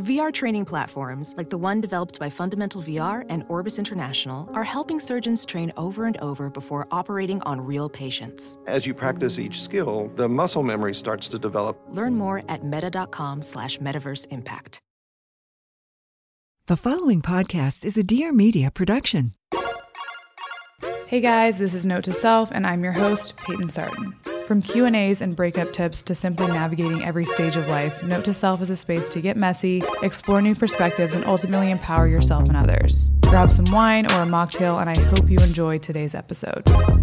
VR training platforms, like the one developed by Fundamental VR and Orbis International, are helping surgeons train over and over before operating on real patients. As you practice each skill, the muscle memory starts to develop. Learn more at meta.com slash metaverse impact. The following podcast is a Dear Media production. Hey guys, this is Note to Self, and I'm your host, Payton Sartain. From Q&As and breakup tips to simply navigating every stage of life, Note to Self is a space to get messy, explore new perspectives, and ultimately empower yourself and others. Grab some wine or a mocktail, and I hope you enjoy today's episode. All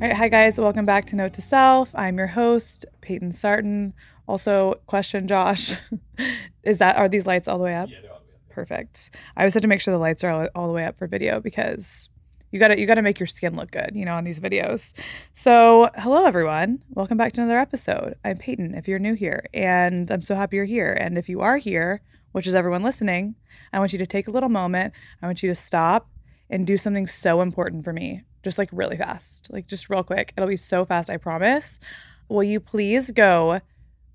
right, hi guys, welcome back to Note to Self. I'm your host, Payton Sartain. Also, question, Josh, is that are these lights all the way up? Yeah, they're all the way up. Perfect. I always have to make sure the lights are all, all the way up for video because you got to you got to make your skin look good, you know, on these videos. So, hello everyone. Welcome back to another episode. I'm Payton if you're new here, and I'm so happy you're here. And if you are here, which is everyone listening, I want you to take a little moment. I want you to stop and do something so important for me. Just like really fast. Like just real quick. It'll be so fast, I promise. Will you please go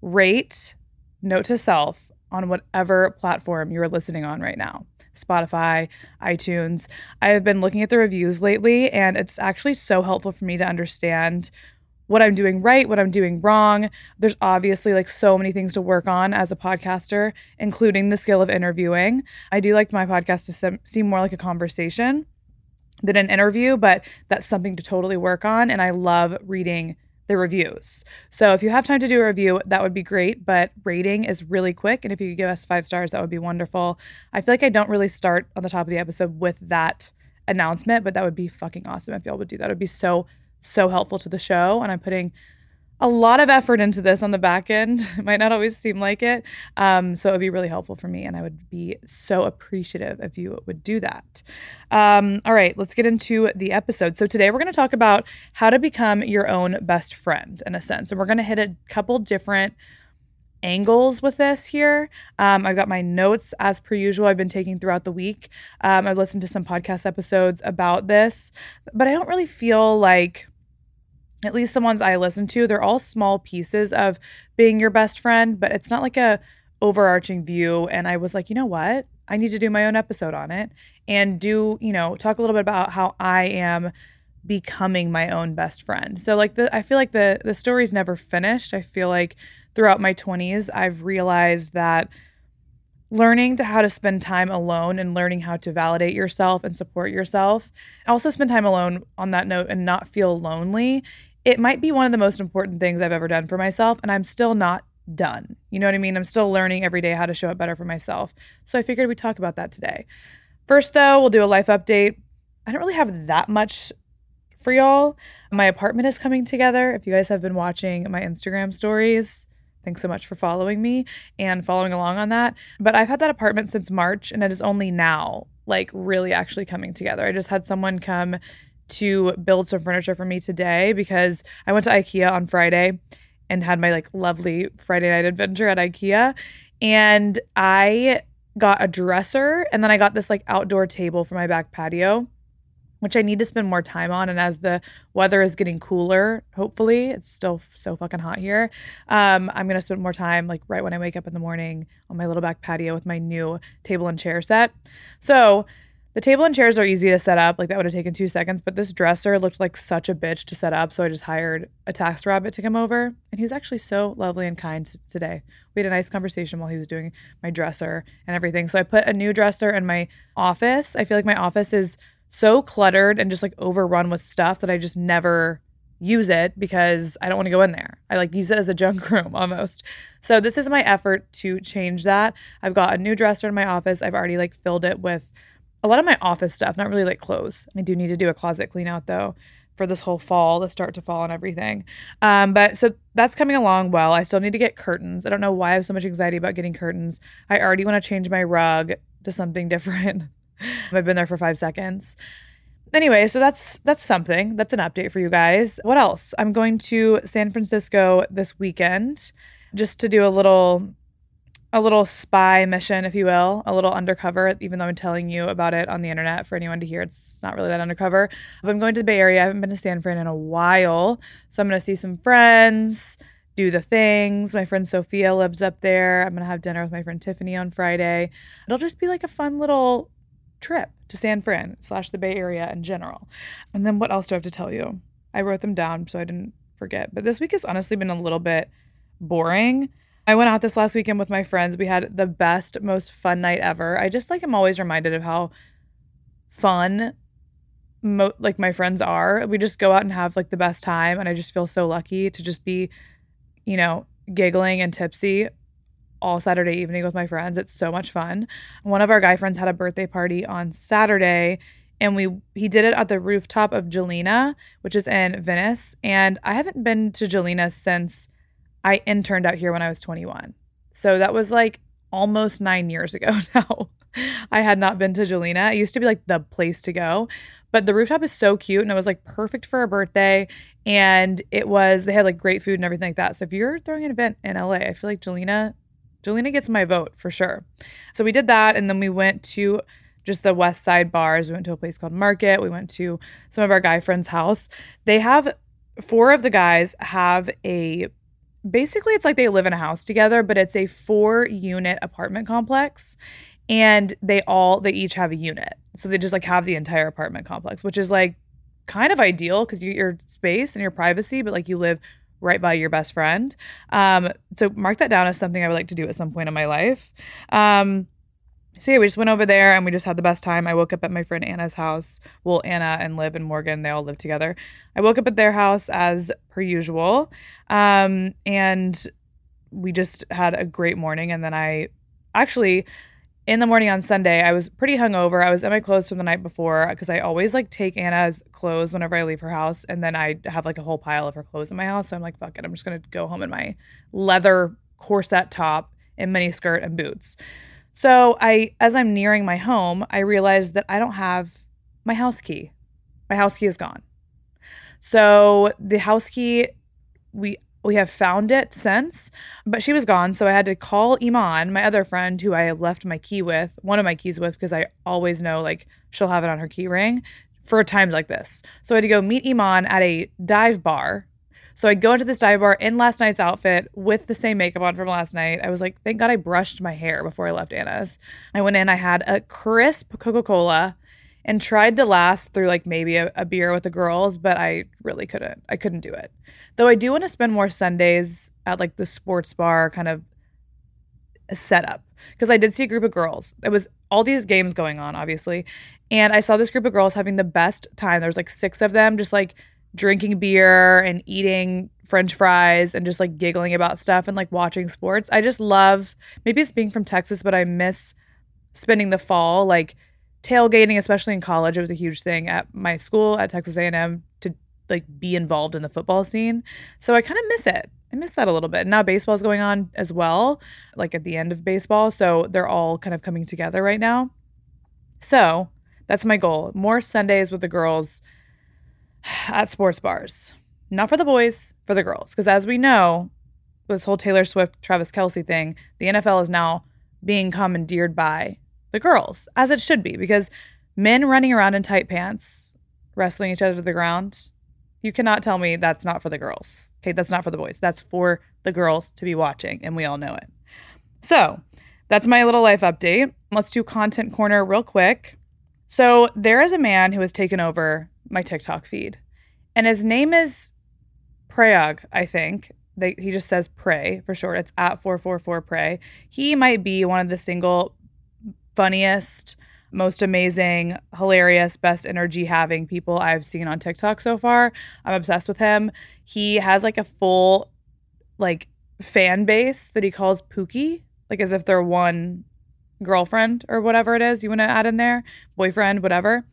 rate Note to Self on whatever platform you're listening on right now Spotify, iTunes. I have been looking at the reviews lately, and it's actually so helpful for me to understand what I'm doing right, what I'm doing wrong. There's obviously like so many things to work on as a podcaster, including the skill of interviewing. I do like my podcast to sem- seem more like a conversation than an interview, but that's something to totally work on. And I love reading the reviews. So if you have time to do a review, that would be great. But rating is really quick. And if you could give us five stars, that would be wonderful. I feel like I don't really start on the top of the episode with that announcement, but that would be fucking awesome if y'all would do that. It would be so, so helpful to the show. And I'm putting a lot of effort into this on the back end. It might not always seem like it. Um, so it would be really helpful for me. And I would be so appreciative if you would do that. Um, all right, let's get into the episode. So today we're going to talk about how to become your own best friend in a sense. And we're going to hit a couple different angles with this here. Um, I've got my notes as per usual, I've been taking throughout the week. Um, I've listened to some podcast episodes about this, but I don't really feel like at least the ones I listen to, they're all small pieces of being your best friend, but it's not like a overarching view. And I was like, you know what? I need to do my own episode on it and do, you know, talk a little bit about how I am becoming my own best friend. So like the I feel like the the story's never finished. I feel like throughout my 20s I've realized that learning to how to spend time alone and learning how to validate yourself and support yourself. Also spend time alone on that note and not feel lonely. It might be one of the most important things I've ever done for myself and I'm still not done. You know what I mean? I'm still learning every day how to show up better for myself. So I figured we'd talk about that today. First though, we'll do a life update. I don't really have that much for y'all. My apartment is coming together. If you guys have been watching my Instagram stories, Thanks so much for following me and following along on that. But I've had that apartment since March and it is only now like really actually coming together. I just had someone come to build some furniture for me today because I went to IKEA on Friday and had my like lovely Friday night adventure at IKEA and I got a dresser and then I got this like outdoor table for my back patio which I need to spend more time on. And as the weather is getting cooler, hopefully, it's still so fucking hot here. Um, I'm gonna spend more time, like right when I wake up in the morning, on my little back patio with my new table and chair set. So the table and chairs are easy to set up. Like that would have taken two seconds, but this dresser looked like such a bitch to set up. So I just hired a TaskRabbit to come over, and he was actually so lovely and kind today. We had a nice conversation while he was doing my dresser and everything. So I put a new dresser in my office. I feel like my office is so cluttered and just like overrun with stuff that I just never use it because I don't want to go in there. I like use it as a junk room almost. So this is my effort to change that. I've got a new dresser in my office. I've already like filled it with a lot of my office stuff, not really like clothes. I do need to do a closet clean out though for this whole fall, the start to fall and everything. Um, but so that's coming along well. I still need to get curtains. I don't know why I have so much anxiety about getting curtains. I already want to change my rug to something different. I've been there for five seconds. Anyway, so that's that's something. That's an update for you guys. What else? I'm going to San Francisco this weekend just to do a little a little spy mission, if you will, a little undercover, even though I'm telling you about it on the internet for anyone to hear. It's not really that undercover. But I'm going to the Bay Area. I haven't been to San Fran in a while. So I'm going to see some friends, do the things. My friend Sophia lives up there. I'm going to have dinner with my friend Tiffany on Friday. It'll just be like a fun little trip to San Fran slash the Bay Area in general. And then what else do I have to tell you? I wrote them down so I didn't forget. But this week has honestly been a little bit boring. I went out this last weekend with my friends. We had the best, most fun night ever. I just like I'm always reminded of how fun mo- like my friends are. We just go out and have like the best time and I just feel so lucky to just be, you know, giggling and tipsy all Saturday evening with my friends. It's so much fun. One of our guy friends had a birthday party on Saturday and we he did it at the rooftop of Gjelina, which is in Venice, and I haven't been to Gjelina since I interned out here when I was 21. So that was like almost 9 years ago now. I had not been to Gjelina. It used to be like the place to go. But the rooftop is so cute and it was like perfect for a birthday. And it was, they had like great food and everything like that. So if you're throwing an event in LA, I feel like Gjelina Gjelina gets my vote for sure. So we did that, and then we went to just the West Side bars. We went to a place called Market. We went to some of our guy friends' house. They have four of the guys have a basically it's like they live in a house together, but it's a four unit apartment complex. And they all they each have a unit. So they just like have the entire apartment complex, which is like kind of ideal because you get your space and your privacy, but like you live right by your best friend. Um, so mark that down as something I would like to do at some point in my life. Um, so yeah, we just went over there and we just had the best time. I woke up at my friend Anna's house. Well, Anna and Liv and Morgan, they all live together. I woke up at their house as per usual. Um, and we just had a great morning. And then I actually in the morning on Sunday, I was pretty hungover. I was in my clothes from the night before because I always like take Anna's clothes whenever I leave her house, and then I have like a whole pile of her clothes in my house. So I'm like, fuck it, I'm just gonna go home in my leather corset top and mini skirt and boots. So I, as I'm nearing my home, I realized that I don't have my house key. My house key is gone. So the house key, we we have found it since, but she was gone. So I had to call Iman, my other friend who I left my key with, one of my keys with, because I always know like she'll have it on her key ring for times like this. So I had to go meet Iman at a dive bar. So I go into this dive bar in last night's outfit with the same makeup on from last night. I was like, thank God I brushed my hair before I left Anna's. I went in, I had a crisp Coca Cola and tried to last through like maybe a, a, beer with the girls, but I really couldn't. I couldn't do it. Though I do want to spend more Sundays at like the sports bar kind of setup because I did see a group of girls. It was all these games going on, obviously, and I saw this group of girls having the best time. There was like six of them, just like drinking beer and eating french fries and just like giggling about stuff and like watching sports. I just love maybe it's being from Texas, but I miss spending the fall like tailgating, especially in college, it was a huge thing at my school at Texas A&M to like be involved in the football scene. So I kind of miss it. I miss that a little bit. Now baseball's going on as well, like at the end of baseball, so they're all kind of coming together right now. So that's my goal: more Sundays with the girls at sports bars. Not for the boys, for the girls, because as we know, this whole Taylor Swift, Travis Kelce thing, the NFL is now being commandeered by the girls, as it should be, because men running around in tight pants, wrestling each other to the ground, you cannot tell me that's not for the girls. Okay, that's not for the boys. That's for the girls to be watching, and we all know it. So that's my little life update. Let's do content corner real quick. So there is a man who has taken over my TikTok feed, and his name is Prayag, I think. They, he just says pray for short. It's at 444 pray. He might be one of the single funniest, most amazing, hilarious, best energy having people I've seen on TikTok so far. I'm obsessed with him. He has like a full like fan base that he calls Pookie, like as if they're one girlfriend or whatever it is you want to add in there, boyfriend, whatever.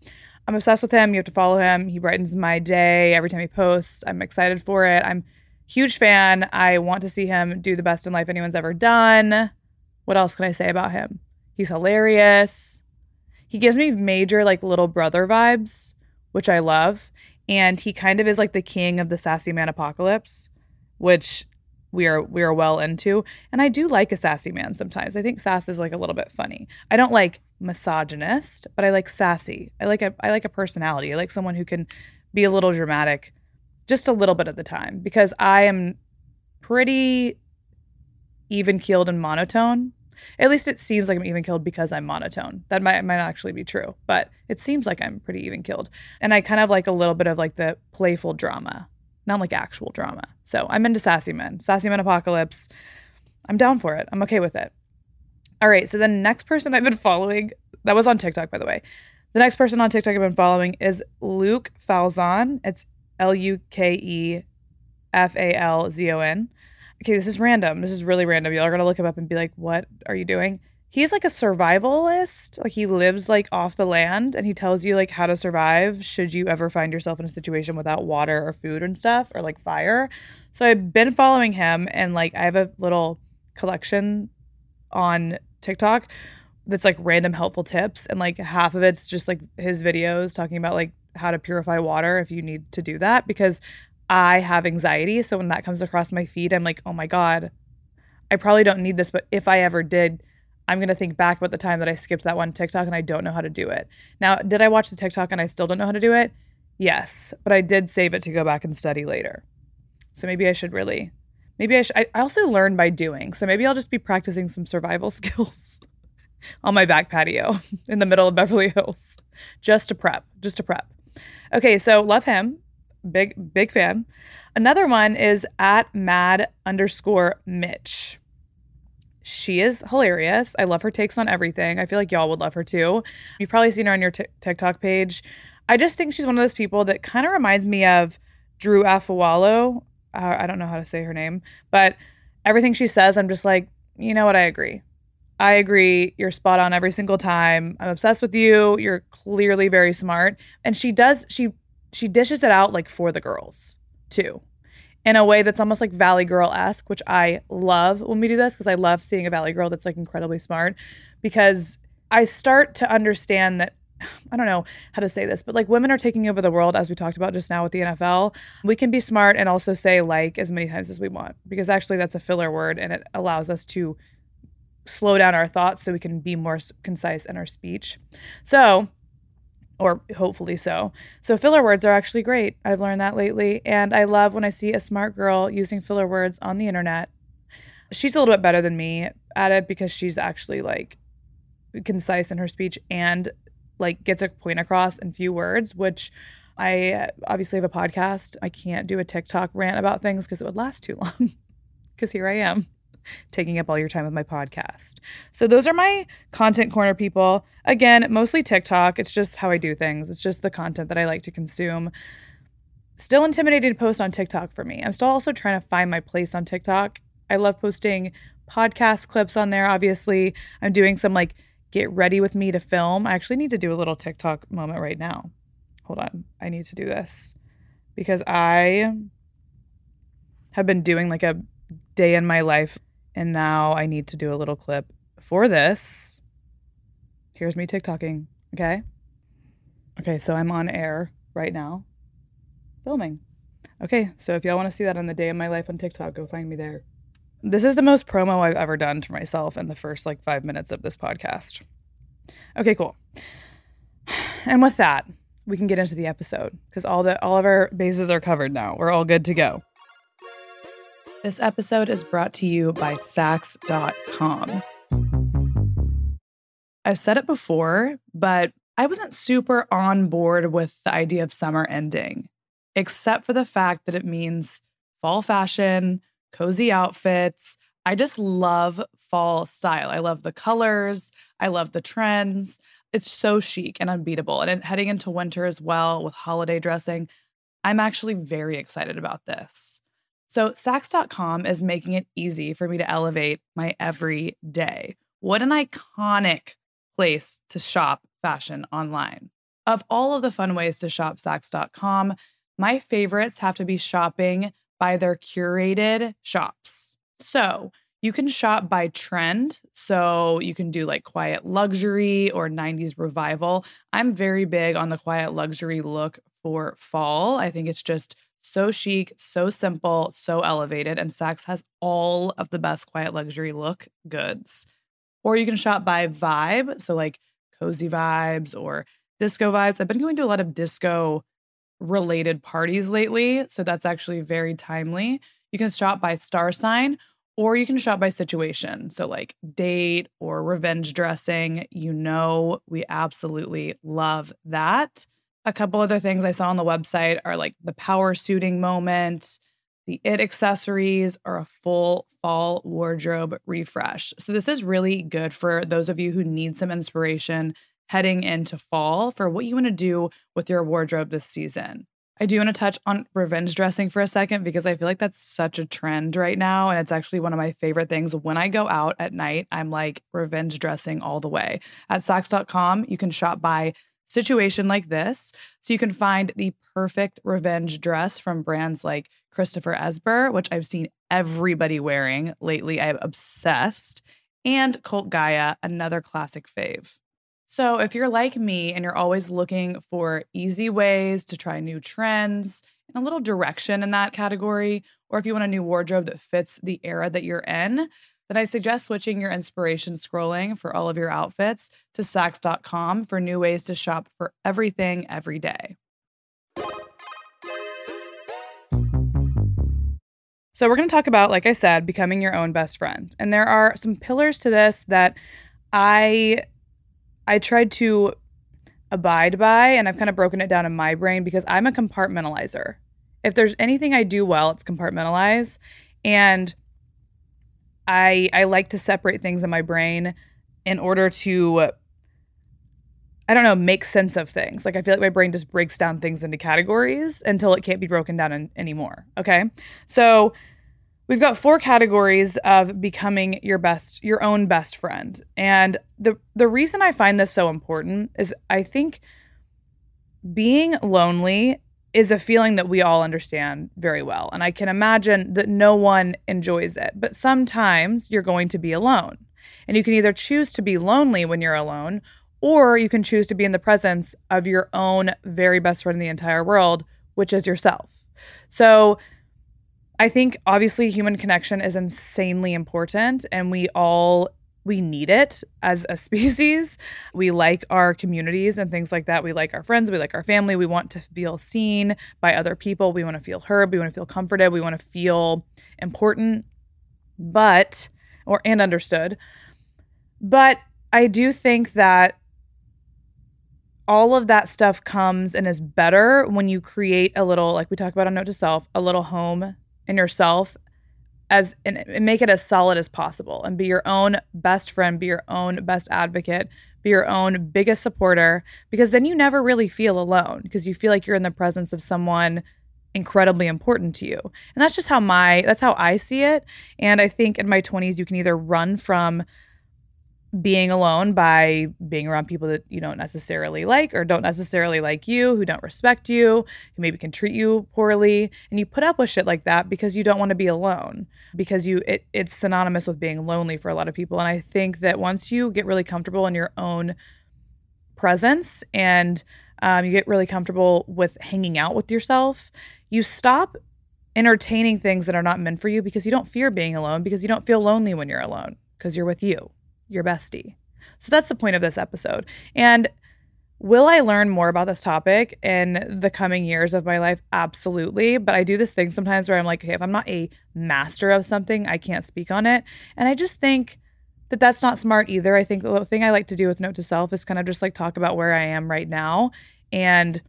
I'm obsessed with him. You have to follow him. He brightens my day every time he posts. I'm excited for it. I'm huge fan. I want to see him do the best in life anyone's ever done. What else can I say about him? He's hilarious. He gives me major like little brother vibes, which I love. And he kind of is like the king of the sassy man apocalypse, which we are we are well into. And I do like a sassy man sometimes. I think sass is like a little bit funny. I don't like misogynist, but I like sassy. I like a I like a personality. I like someone who can be a little dramatic just a little bit at the time because I am pretty even keeled and monotone. At least it seems like I'm even killed because I'm monotone. That might might actually be true, but it seems like I'm pretty even killed. And I kind of like a little bit of like the playful drama, not like actual drama. So I'm into sassy men, sassy men apocalypse. I'm down for it. I'm okay with it. All right. So the next person I've been following, that was on TikTok, by the way. The next person on TikTok I've been following is Luke Falzon. It's L U K E F A L Z O N. Okay, this is random. This is really random. Y'all are gonna look him up and be like, "What are you doing?" He's like a survivalist. Like he lives like off the land, and he tells you like how to survive should you ever find yourself in a situation without water or food and stuff, or like fire. So I've been following him, and like I have a little collection on TikTok that's like random helpful tips, and like half of it's just like his videos talking about like how to purify water if you need to do that because I have anxiety. So when that comes across my feed, I'm like, oh my God, I probably don't need this. But if I ever did, I'm going to think back about the time that I skipped that one TikTok and I don't know how to do it. Now, did I watch the TikTok and I still don't know how to do it? Yes. But I did save it to go back and study later. So maybe I should really, maybe I should. I, I also learn by doing. So maybe I'll just be practicing some survival skills on my back patio in the middle of Beverly Hills just to prep, just to prep. Okay, so love him. Big, big fan. Another one is at mad underscore Mitch. She is hilarious. I love her takes on everything. I feel like y'all would love her too. You've probably seen her on your t- TikTok page. I just think she's one of those people that kind of reminds me of Drew Afualo. Uh, I don't know how to say her name, but everything she says, I'm just like, you know what? I agree. I agree. You're spot on every single time. I'm obsessed with you. You're clearly very smart. And she does she she dishes it out like for the girls too. In a way that's almost like Valley Girl esque, which I love when we do this because I love seeing a Valley Girl that's like incredibly smart. Because I start to understand that I don't know how to say this, but like women are taking over the world, as we talked about just now with the NFL. We can be smart and also say like as many times as we want because actually that's a filler word and it allows us to slow down our thoughts so we can be more concise in our speech. So, or hopefully so. So, filler words are actually great. I've learned that lately. And I love when I see a smart girl using filler words on the internet. She's a little bit better than me at it because she's actually like concise in her speech and like gets a point across in few words, which I obviously have a podcast. I can't do a TikTok rant about things because it would last too long. Because here I am taking up all your time with my podcast. So those are my content corner people. Again, mostly TikTok. It's just how I do things. It's just the content that I like to consume. Still intimidating to post on TikTok for me. I'm still also trying to find my place on TikTok. I love posting podcast clips on there. Obviously, I'm doing some like get ready with me to film. I actually need to do a little TikTok moment right now. Hold on. I need to do this because I have been doing like a day in my life and now I need to do a little clip for this. Here's me TikToking, okay? Okay, so I'm on air right now, filming. Okay, so if y'all want to see that on the day of my life on TikTok, go find me there. This is the most promo I've ever done for myself in the first like five minutes of this podcast. Okay, cool. And with that, we can get into the episode because all the all of our bases are covered now. We're all good to go. This episode is brought to you by Saks.com. I've said it before, but I wasn't super on board with the idea of summer ending, except for the fact that it means fall fashion, cozy outfits. I just love fall style. I love the colors, I love the trends. It's so chic and unbeatable. And heading into winter as well with holiday dressing, I'm actually very excited about this. So, Saks.com is making it easy for me to elevate my every day. What an iconic place to shop fashion online. Of all of the fun ways to shop Saks.com, my favorites have to be shopping by their curated shops. So you can shop by trend. So you can do like quiet luxury or 90s revival. I'm very big on the quiet luxury look for fall. I think it's just so chic, so simple, so elevated. And Saks has all of the best quiet luxury look goods. Or you can shop by vibe. So like cozy vibes or disco vibes. I've been going to a lot of disco related parties lately. So that's actually very timely. You can shop by star sign or you can shop by situation. So, like date or revenge dressing. You know, we absolutely love that. A couple other things I saw on the website are like the power suiting moment, the it accessories, or a full fall wardrobe refresh. So, this is really good for those of you who need some inspiration heading into fall for what you want to do with your wardrobe this season. I do want to touch on revenge dressing for a second because I feel like that's such a trend right now. And it's actually one of my favorite things. When I go out at night, I'm like revenge dressing all the way. At Saks.com, you can shop by situation like this. So you can find the perfect revenge dress from brands like Christopher Esber, which I've seen everybody wearing lately. I'm obsessed. And Cult Gaia, another classic fave. So, if you're like me and you're always looking for easy ways to try new trends and a little direction in that category, or if you want a new wardrobe that fits the era that you're in, then I suggest switching your inspiration scrolling for all of your outfits to Saks.com for new ways to shop for everything every day. So, we're going to talk about, like I said, becoming your own best friend. And there are some pillars to this that I I tried to abide by, and I've kind of broken it down in my brain because I'm a compartmentalizer. If there's anything I do well, it's compartmentalize. And I I like to separate things in my brain in order to I don't know, make sense of things. Like I feel like my brain just breaks down things into categories until it can't be broken down in, anymore. Okay. So We've got four categories of becoming your best your own best friend. And the the reason I find this so important is I think being lonely is a feeling that we all understand very well. And I can imagine that no one enjoys it. But sometimes you're going to be alone. And you can either choose to be lonely when you're alone, or you can choose to be in the presence of your own very best friend in the entire world, which is yourself. So I think obviously human connection is insanely important and we all we need it as a species. We like our communities and things like that. We like our friends, we like our family. We want to feel seen by other people. We want to feel heard, we want to feel comforted, we want to feel important, but or and understood. But I do think that all of that stuff comes and is better when you create a little like we talk about on note to self, a little home in yourself as and, and make it as solid as possible and be your own best friend, be your own best advocate, be your own biggest supporter because then you never really feel alone because you feel like you're in the presence of someone incredibly important to you. And that's just how my that's how I see it. And I think in my 20s you can either run from being alone by being around people that you don't necessarily like or don't necessarily like you, who don't respect you, who maybe can treat you poorly, and you put up with shit like that because you don't want to be alone because you it, it's synonymous with being lonely for a lot of people. And I think that once you get really comfortable in your own presence and um, you get really comfortable with hanging out with yourself, you stop entertaining things that are not meant for you because you don't fear being alone because you don't feel lonely when you're alone because you're with you your bestie. So that's the point of this episode. And will I learn more about this topic in the coming years of my life? Absolutely. But I do this thing sometimes where I'm like, okay, if I'm not a master of something, I can't speak on it. And I just think that that's not smart either. I think the thing I like to do with Note to Self is kind of just like talk about where I am right now. And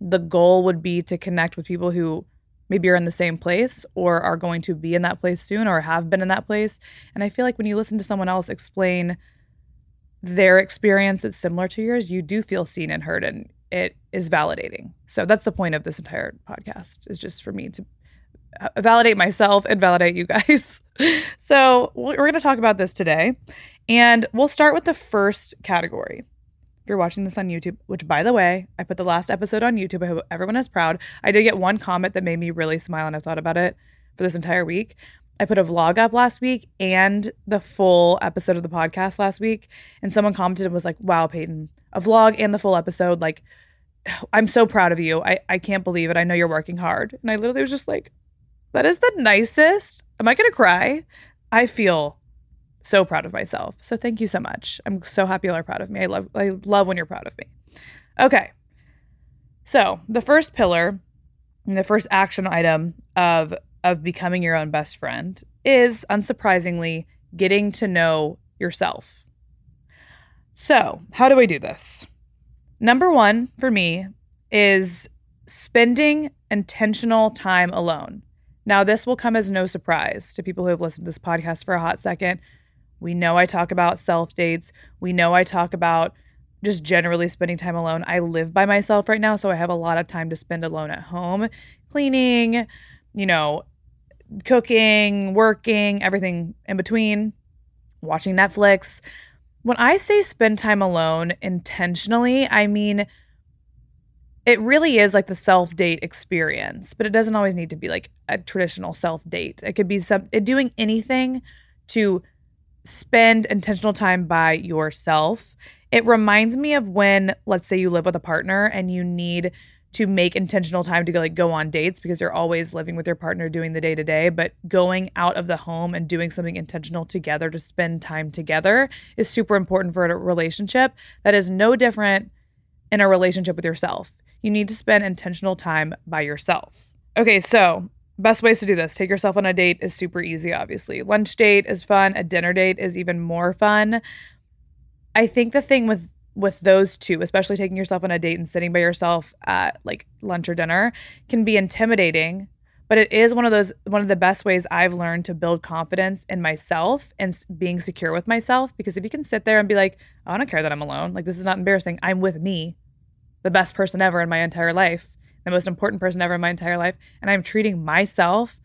the goal would be to connect with people who maybe you're in the same place or are going to be in that place soon or have been in that place. And I feel like when you listen to someone else explain their experience that's similar to yours, you do feel seen and heard and it is validating. So that's the point of this entire podcast is just for me to uh, validate myself and validate you guys. so we're going to talk about this today. And we'll start with the first category you're watching this on YouTube, which by the way, I put the last episode on YouTube. I hope everyone is proud. I did get one comment that made me really smile and I've thought about it for this entire week. I put a vlog up last week and the full episode of the podcast last week. And someone commented and was like, wow, Payton, a vlog and the full episode. Like, I'm so proud of you. I, I can't believe it. I know you're working hard. And I literally was just like, that is the nicest. Am I going to cry? I feel so proud of myself. So thank you so much. I'm so happy you are proud of me. I love I love when you're proud of me. Okay. So, the first pillar and the first action item of of becoming your own best friend is unsurprisingly getting to know yourself. So, how do I do this? Number 1 for me is spending intentional time alone. Now, this will come as no surprise to people who have listened to this podcast for a hot second. We know I talk about self dates. We know I talk about just generally spending time alone. I live by myself right now, so I have a lot of time to spend alone at home, cleaning, you know, cooking, working, everything in between, watching Netflix. When I say spend time alone intentionally, I mean it really is like the self date experience, but it doesn't always need to be like a traditional self date. It could be some doing anything to spend intentional time by yourself. It reminds me of when, let's say, you live with a partner and you need to make intentional time to go like go on dates because you're always living with your partner doing the day to day but going out of the home and doing something intentional together to spend time together is super important for a relationship that is no different in a relationship with yourself you need to spend intentional time by yourself okay so best ways to do this. Take yourself on a date is super easy obviously. Lunch date is fun. A dinner date is even more fun. I think the thing with with those two especially taking yourself on a date and sitting by yourself at like lunch or dinner can be intimidating but it is one of those one of the best ways i've learned to build confidence in myself and being secure with myself because if you can sit there and be like i don't care that i'm alone. Like this is not embarrassing. I'm with me the best person ever in my entire life the most important person ever in my entire life and i'm treating myself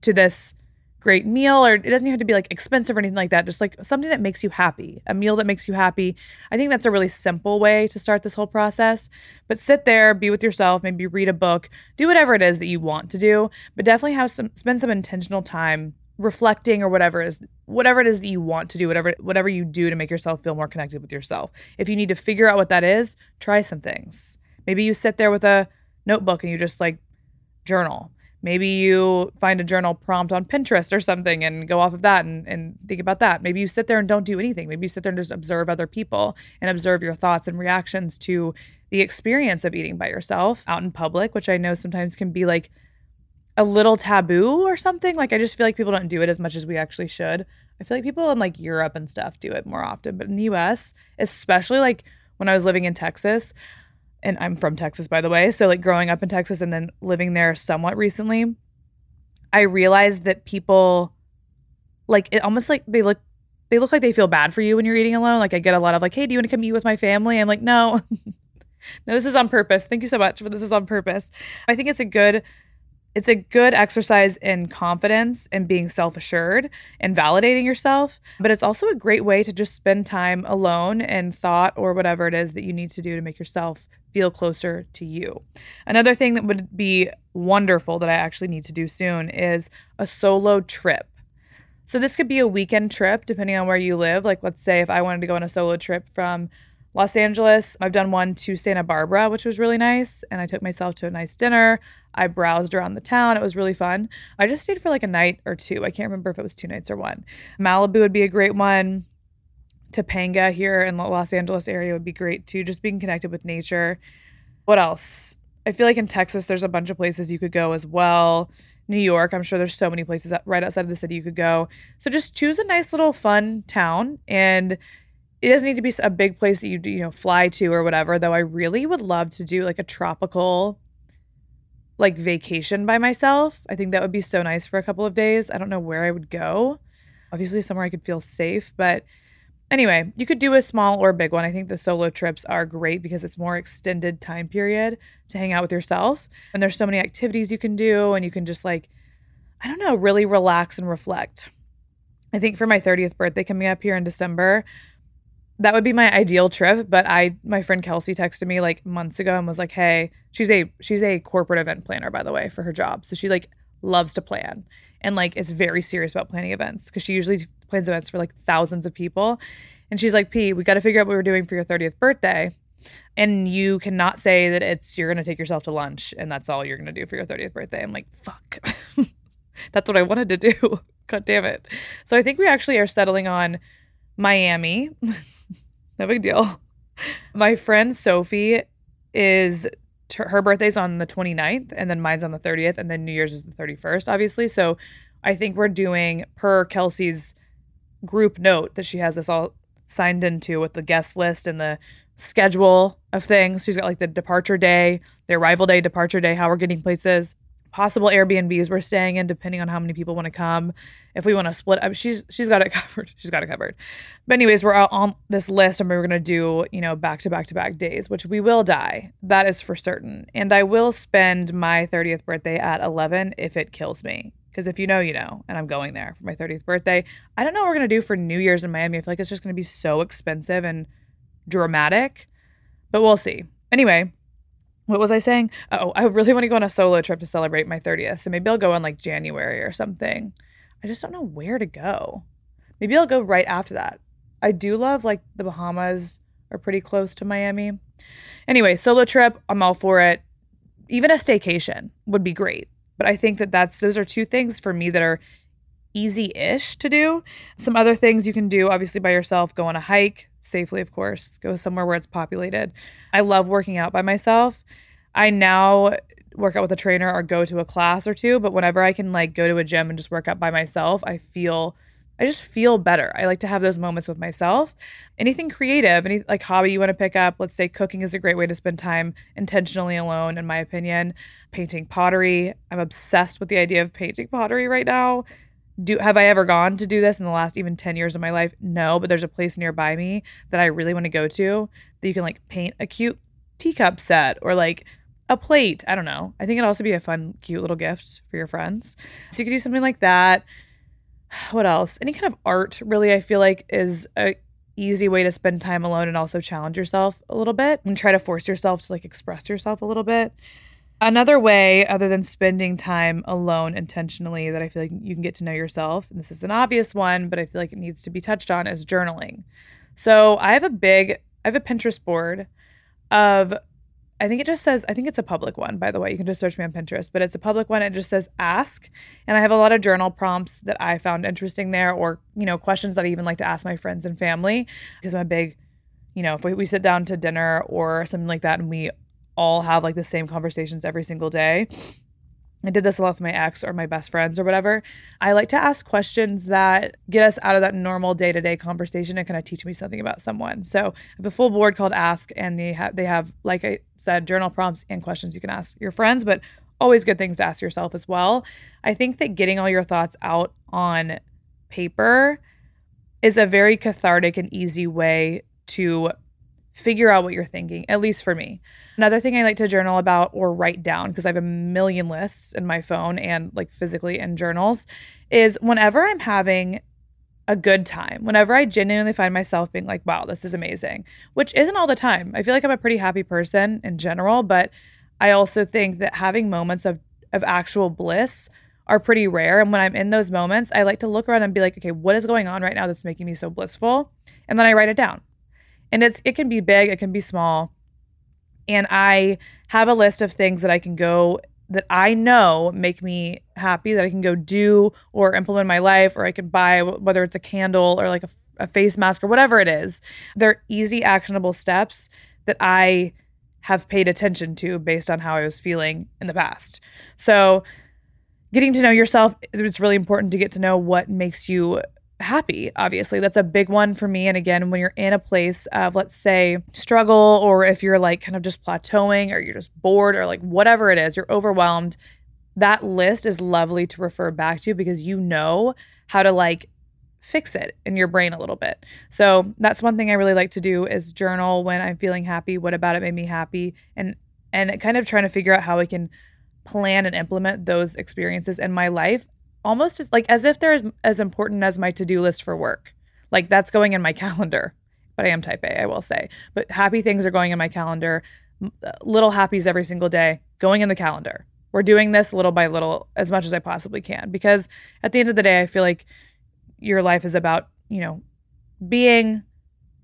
to this great meal or it doesn't even have to be like expensive or anything like that just like something that makes you happy a meal that makes you happy. I think that's a really simple way to start this whole process but sit there be with yourself maybe read a book do whatever it is that you want to do but definitely have some spend some intentional time reflecting or whatever is whatever it is that you want to do whatever whatever you do to make yourself feel more connected with yourself. If you need to figure out what that is try some things. Maybe you sit there with a notebook and you just like journal. Maybe you find a journal prompt on Pinterest or something and go off of that and, and think about that. Maybe you sit there and don't do anything. Maybe you sit there and just observe other people and observe your thoughts and reactions to the experience of eating by yourself out in public, which I know sometimes can be like a little taboo or something. Like I just feel like people don't do it as much as we actually should. I feel like people in like Europe and stuff do it more often, but in the US, especially like when I was living in Texas, and I'm from Texas, by the way. So, like growing up in Texas and then living there somewhat recently, I realized that people, like, it almost like they look, they look like they feel bad for you when you're eating alone. Like, I get a lot of like, "Hey, do you want to come eat with my family?" I'm like, "No, no, this is on purpose. Thank you so much, but this is on purpose." I think it's a good it's a good exercise in confidence and being self assured and validating yourself. But it's also a great way to just spend time alone and thought or whatever it is that you need to do to make yourself feel closer to you. Another thing that would be wonderful that I actually need to do soon is a solo trip. So this could be a weekend trip depending on where you live. Like let's say if I wanted to go on a solo trip from Los Angeles. I've done one to Santa Barbara, which was really nice. And I took myself to a nice dinner. I browsed around the town. It was really fun. I just stayed for like a night or two. I can't remember if it was two nights or one. Malibu would be a great one. Topanga here in Los Angeles area would be great too, just being connected with nature. What else? I feel like in Texas, there's a bunch of places you could go as well. New York, I'm sure there's so many places right outside of the city you could go. So just choose a nice little fun town and it doesn't need to be a big place that you you know fly to or whatever though i really would love to do like a tropical like vacation by myself i think that would be so nice for a couple of days i don't know where i would go obviously somewhere i could feel safe but anyway you could do a small or a big one. I think the solo trips are great because it's more extended time period to hang out with yourself. And there's so many activities you can do and you can just like i don't know really relax and reflect. I think for my 30th birthday coming up here in december that would be my ideal trip. But I, my friend Kelsey texted me like months ago and was like, "Hey, she's a she's a corporate event planner by the way for her job, so she like loves to plan and like is very serious about planning events because she usually plans events for like thousands of people." And she's like, "P, we got to figure out what we're doing for your 30th birthday." And you cannot say that it's you're gonna take yourself to lunch and that's all you're gonna do for your 30th birthday. I'm like, fuck. that's what I wanted to do. God damn it. So I think we actually are settling on Miami. no big deal. My friend Sophie is her birthday's on the 29th and then mine's on the 30th and then New Year's is the 31st obviously. So I think we're doing per Kelsey's group note that she has this all signed into with the guest list and the schedule of things. She's got like the departure day, the arrival day, departure day, how we're getting places, possible Airbnbs we're staying in, depending on how many people want to come. If we want to split up, she's she's got it covered. She's got it covered. But anyways, we're on this list, and we're gonna do you know back to back to back days, which we will die. That is for certain. And I will spend my 30th birthday at 11 if it kills me. Because if you know, you know, and I'm going there for my 30th birthday. I don't know what we're gonna do for New Year's in Miami. I feel like it's just gonna be so expensive and dramatic, but we'll see. Anyway, what was I saying? Oh, I really want to go on a solo trip to celebrate my 30th. So maybe I'll go in like January or something. I just don't know where to go. Maybe I'll go right after that. I do love like the Bahamas are pretty close to Miami. Anyway, solo trip, I'm all for it. Even a staycation would be great. But I think that that's those are two things for me that are easy-ish to do. Some other things you can do obviously by yourself, go on a hike, safely, of course, go somewhere where it's populated. I love working out by myself. I now work out with a trainer or go to a class or two, but whenever I can like go to a gym and just work out by myself, I feel I just feel better. I like to have those moments with myself. Anything creative, any like hobby you want to pick up, let's say cooking is a great way to spend time intentionally alone in my opinion. Painting pottery. I'm obsessed with the idea of painting pottery right now do have I ever gone to do this in the last even 10 years of my life? No, but there's a place nearby me that I really want to go to that you can like paint a cute teacup set or like a plate. I don't know. I think it'd also be a fun, cute little gift for your friends. So you could do something like that. What else? Any kind of art really I feel like is a easy way to spend time alone and also challenge yourself a little bit and try to force yourself to like express yourself a little bit. Another way, other than spending time alone intentionally, that I feel like you can get to know yourself, and this is an obvious one, but I feel like it needs to be touched on, is journaling. So I have a big, I have a Pinterest board of, I think it just says, I think it's a public one, by the way. You can just search me on Pinterest, but it's a public one. It just says ask. And I have a lot of journal prompts that I found interesting there, or, you know, questions that I even like to ask my friends and family because I'm a big, you know, if we, we sit down to dinner or something like that and we all have like the same conversations every single day. I did this a lot with my ex or my best friends or whatever. I like to ask questions that get us out of that normal day to day conversation and kind of teach me something about someone. So I have a full board called Ask, and they have they have like I said, journal prompts and questions you can ask your friends, but always good things to ask yourself as well. I think that getting all your thoughts out on paper is a very cathartic and easy way to figure out what you're thinking, at least for me. Another thing I like to journal about or write down, because I have a million lists in my phone and like physically in journals, is whenever I'm having a good time, whenever I genuinely find myself being like, wow, this is amazing, which isn't all the time. I feel like I'm a pretty happy person in general, but I also think that having moments of, of actual bliss are pretty rare. And when I'm in those moments, I like to look around and be like, okay, what is going on right now that's making me so blissful? And then I write it down and it's it can be big, it can be small. And I have a list of things that I can go that I know make me happy that I can go do or implement in my life or I can buy whether it's a candle or like a, a face mask or whatever it is. They're easy actionable steps that I have paid attention to based on how I was feeling in the past. So getting to know yourself it's really important to get to know what makes you happy obviously. That's a big one for me. And again when you're in a place of let's say struggle or if you're like kind of just plateauing or you're just bored or like whatever it is you're overwhelmed that list is lovely to refer back to because you know how to like fix it in your brain a little bit. So that's one thing i really like to do is journal when i'm feeling happy what about it made me happy and and kind of trying to figure out how i can plan and implement those experiences in my life almost as like as if they're as, as important as my to-do list for work. Like that's going in my calendar. but I am type A, I will say. But happy things are going in my calendar, uh, little happies every single day going in the calendar. We're doing this little by little as much as I possibly can because at the end of the day, I feel like your life is about, you know, being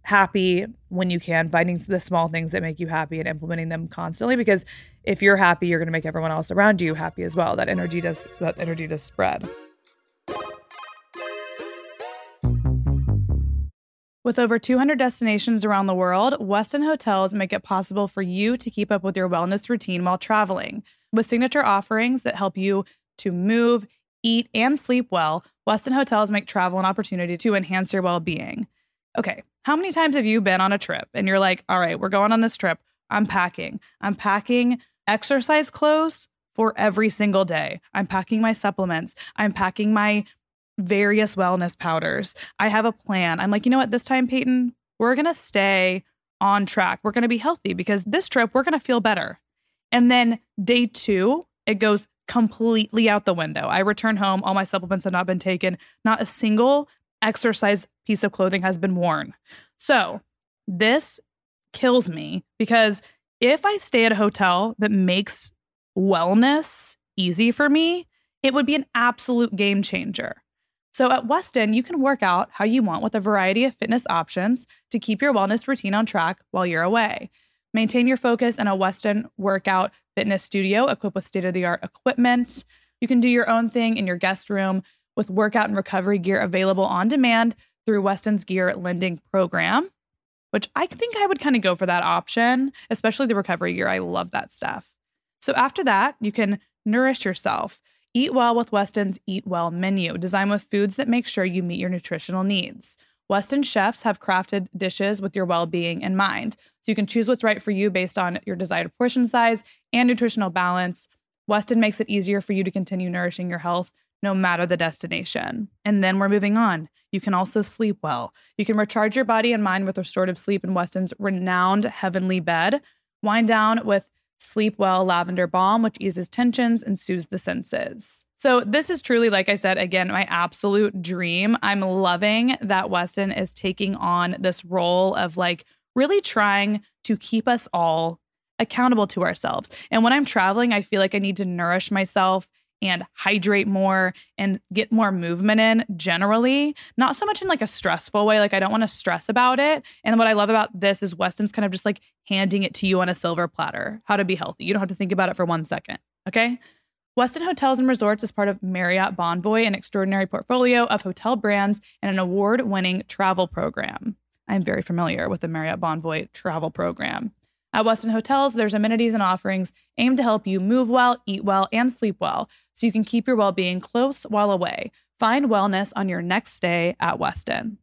happy when you can, finding the small things that make you happy and implementing them constantly because if you're happy, you're going to make everyone else around you happy as well. That energy does that energy does spread. With over 200 destinations around the world, Westin Hotels make it possible for you to keep up with your wellness routine while traveling. With signature offerings that help you to move, eat, and sleep well, Westin Hotels make travel an opportunity to enhance your well being. Okay, how many times have you been on a trip and you're like, all right, we're going on this trip. I'm packing. I'm packing exercise clothes for every single day. I'm packing my supplements. I'm packing my various wellness powders. I have a plan. I'm like, you know what? This time, Payton, we're going to stay on track. We're going to be healthy because this trip, we're going to feel better. And then day two, it goes completely out the window. I return home. All my supplements have not been taken. Not a single exercise piece of clothing has been worn. So this kills me because if I stay at a hotel that makes wellness easy for me, it would be an absolute game changer. So at Westin, you can work out how you want with a variety of fitness options to keep your wellness routine on track while you're away. Maintain your focus in a Westin workout fitness studio equipped with state of the art equipment. You can do your own thing in your guest room with workout and recovery gear available on demand through Westin's gear lending program, which I think I would kind of go for that option, especially the recovery gear. I love that stuff. So after that, you can nourish yourself. Eat well with Westin's Eat Well menu, designed with foods that make sure you meet your nutritional needs. Westin chefs have crafted dishes with your well being in mind. So you can choose what's right for you based on your desired portion size and nutritional balance. Westin makes it easier for you to continue nourishing your health no matter the destination. And then we're moving on. You can also sleep well. You can recharge your body and mind with restorative sleep in Westin's renowned heavenly bed. Wind down with Sleep Well Lavender Balm, which eases tensions and soothes the senses. So, this is truly, like I said, again, my absolute dream. I'm loving that Westin is taking on this role of like really trying to keep us all accountable to ourselves. And when I'm traveling, I feel like I need to nourish myself and hydrate more and get more movement in generally, not so much in like a stressful way. Like I don't want to stress about it. And what I love about this is Westin's kind of just like handing it to you on a silver platter, how to be healthy. You don't have to think about it for one second. Okay. Westin Hotels and Resorts is part of Marriott Bonvoy, an extraordinary portfolio of hotel brands and an award winning travel program. I'm very familiar with the Marriott Bonvoy travel program. At Westin Hotels, there's amenities and offerings aimed to help you move well, eat well, and sleep well so you can keep your well being close while away. Find wellness on your next stay at Westin.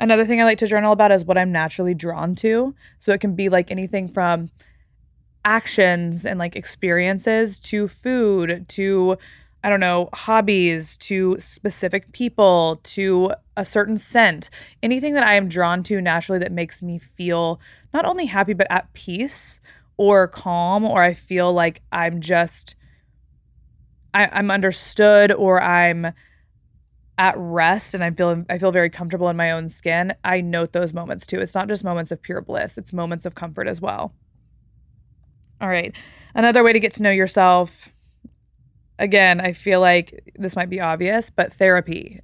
Another thing I like to journal about is what I'm naturally drawn to. So it can be like anything from actions and like experiences to food to I don't know, hobbies to specific people to a certain scent, anything that I am drawn to naturally that makes me feel not only happy, but at peace or calm, or I feel like I'm just, I, I'm understood or I'm at rest and I feel I feel very comfortable in my own skin. I note those moments too. It's not just moments of pure bliss, it's moments of comfort as well. All right. Another way to get to know yourself again, I feel like this might be obvious, but therapy.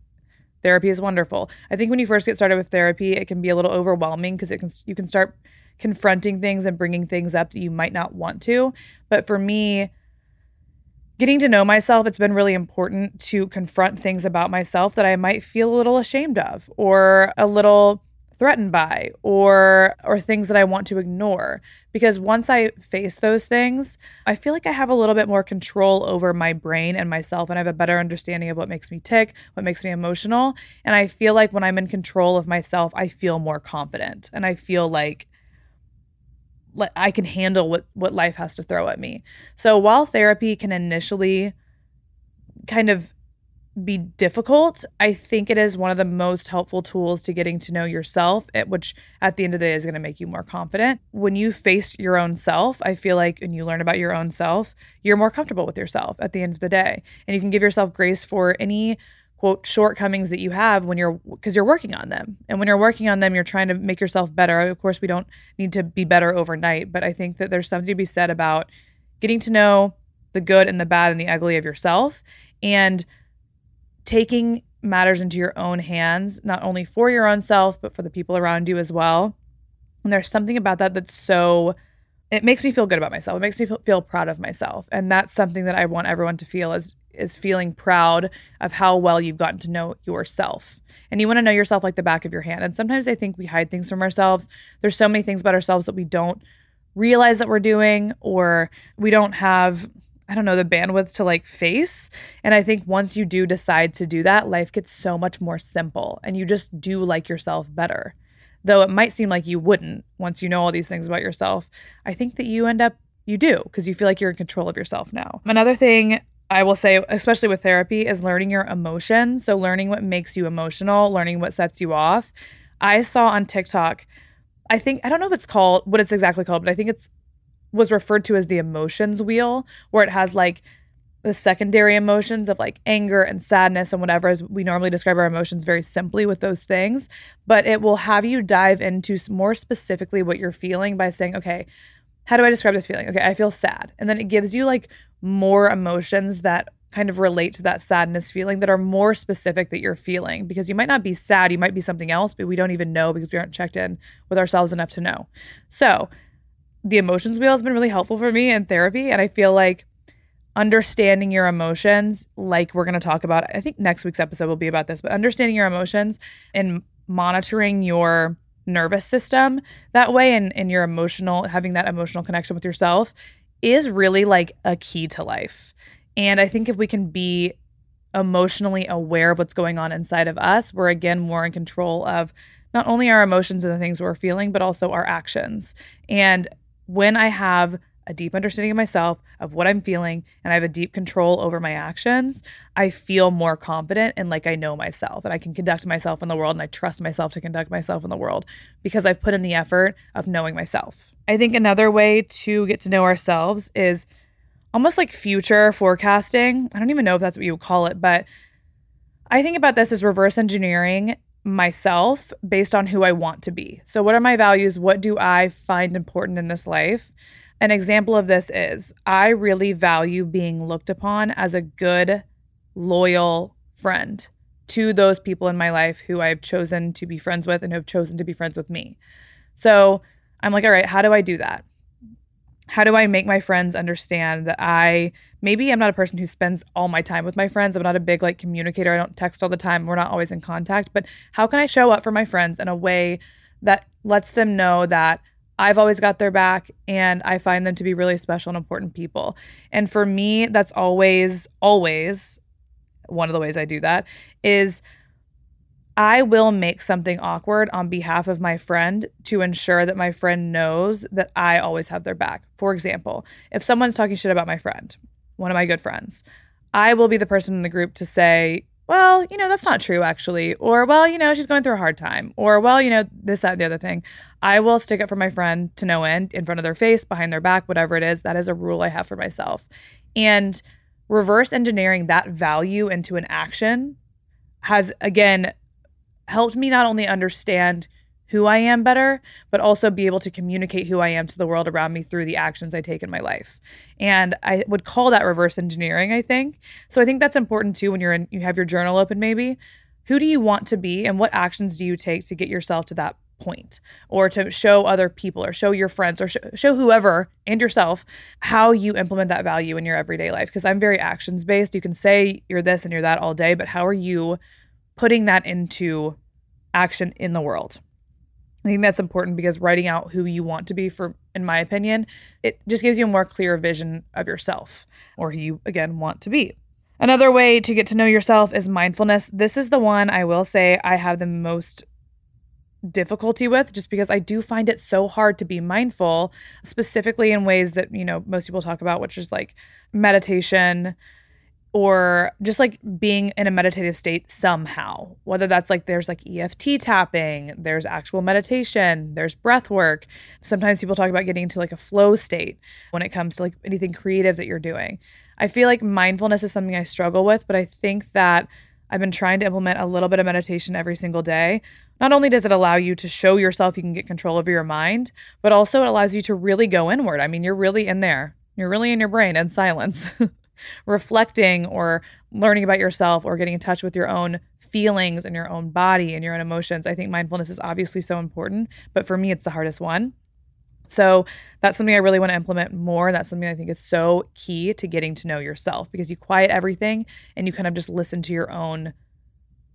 Therapy is wonderful. I think when you first get started with therapy, it can be a little overwhelming because it can you can start confronting things and bringing things up that you might not want to. But for me, getting to know myself, it's been really important to confront things about myself that I might feel a little ashamed of or a little threatened by or or things that I want to ignore because once I face those things, I feel like I have a little bit more control over my brain and myself and I have a better understanding of what makes me tick, what makes me emotional, and I feel like when I'm in control of myself, I feel more confident and I feel like like I can handle what what life has to throw at me. So while therapy can initially kind of be difficult, I think it is one of the most helpful tools to getting to know yourself, which at the end of the day is going to make you more confident. When you face your own self, I feel like when you learn about your own self, you're more comfortable with yourself at the end of the day. And you can give yourself grace for any quote shortcomings that you have when you're because you're working on them and when you're working on them you're trying to make yourself better of course we don't need to be better overnight but i think that there's something to be said about getting to know the good and the bad and the ugly of yourself and taking matters into your own hands not only for your own self but for the people around you as well and there's something about that that's so it makes me feel good about myself. It makes me feel proud of myself. And that's something that I want everyone to feel is is feeling proud of how well you've gotten to know yourself. And you want to know yourself like the back of your hand. And sometimes I think we hide things from ourselves. There's so many things about ourselves that we don't realize that we're doing or we don't have I don't know the bandwidth to like face. And I think once you do decide to do that, life gets so much more simple and you just do like yourself better. Though it might seem like you wouldn't once you know all these things about yourself, I think that you end up you do because you feel like you're in control of yourself now. Another thing I will say, especially with therapy, is learning your emotions. So, learning what makes you emotional, learning what sets you off. I saw on TikTok, I think, I don't know if it's called, what it's exactly called, but I think it's was referred to as the emotions wheel, where it has like the secondary emotions of like anger and sadness and whatever, as we normally describe our emotions very simply with those things. But it will have you dive into more specifically what you're feeling by saying, okay, how do I describe this feeling? Okay, I feel sad. And then it gives you like more emotions that kind of relate to that sadness feeling that are more specific that you're feeling because you might not be sad, you might be something else, but we don't even know because we aren't checked in with ourselves enough to know. So, the emotions wheel has been really helpful for me in therapy. And I feel like understanding your emotions, like we're going to talk about, I think next week's episode will be about this, but understanding your emotions and monitoring your nervous system that way and, and your emotional, having that emotional connection with yourself is really like a key to life. And I think if we can be emotionally aware of what's going on inside of us, we're again more in control of not only our emotions and the things we're feeling, but also our actions. And when I have a deep understanding of myself, of what I'm feeling, and I have a deep control over my actions, I feel more confident and like I know myself and I can conduct myself in the world and I trust myself to conduct myself in the world because I've put in the effort of knowing myself. I think another way to get to know ourselves is almost like future forecasting. I don't even know if that's what you would call it, but I think about this as reverse engineering myself based on who I want to be. So, what are my values? What do I find important in this life? An example of this is I really value being looked upon as a good, loyal friend to those people in my life who I've chosen to be friends with and who have chosen to be friends with me. So, I'm like, all right, how do I do that? How do I make my friends understand that I maybe I'm not a person who spends all my time with my friends. I'm not a big like communicator. I don't text all the time. We're not always in contact, but how can I show up for my friends in a way that lets them know that I've always got their back and I find them to be really special and important people. And for me, that's always always one of the ways I do that is I will make something awkward on behalf of my friend to ensure that my friend knows that I always have their back. For example, if someone's talking shit about my friend, one of my good friends, I will be the person in the group to say, well, you know, that's not true actually. Or, well, you know, she's going through a hard time. Or, well, you know, this, that, and the other thing. I will stick up for my friend to no end in front of their face, behind their back, whatever it is. That is a rule I have for myself. And reverse engineering that value into an action has, again, helped me not only understand who I am better, but also be able to communicate who I am to the world around me through the actions I take in my life. And I would call that reverse engineering, I think. So I think that's important too when you're in you have your journal open maybe. Who do you want to be and what actions do you take to get yourself to that point or to show other people or show your friends or sh- show whoever and yourself how you implement that value in your everyday life because I'm very actions based. You can say you're this and you're that all day, but how are you putting that into action in the world. I think that's important because writing out who you want to be for in my opinion, it just gives you a more clear vision of yourself or who you again want to be. Another way to get to know yourself is mindfulness. This is the one I will say I have the most difficulty with just because I do find it so hard to be mindful, specifically in ways that, you know, most people talk about, which is like meditation, or just like being in a meditative state somehow whether that's like there's like EFT tapping there's actual meditation there's breath work sometimes people talk about getting into like a flow state when it comes to like anything creative that you're doing i feel like mindfulness is something i struggle with but i think that I've been trying to implement a little bit of meditation every single day. Not only does it allow you to show yourself you can get control over your mind, but also it allows you to really go inward. I mean, you're really in there, you're really in your brain in silence, reflecting or learning about yourself or getting in touch with your own feelings and your own body and your own emotions. I think mindfulness is obviously so important, but for me, it's the hardest one. So that's something I really want to implement more. That's something I think is so key to getting to know yourself because you quiet everything and you kind of just listen to your own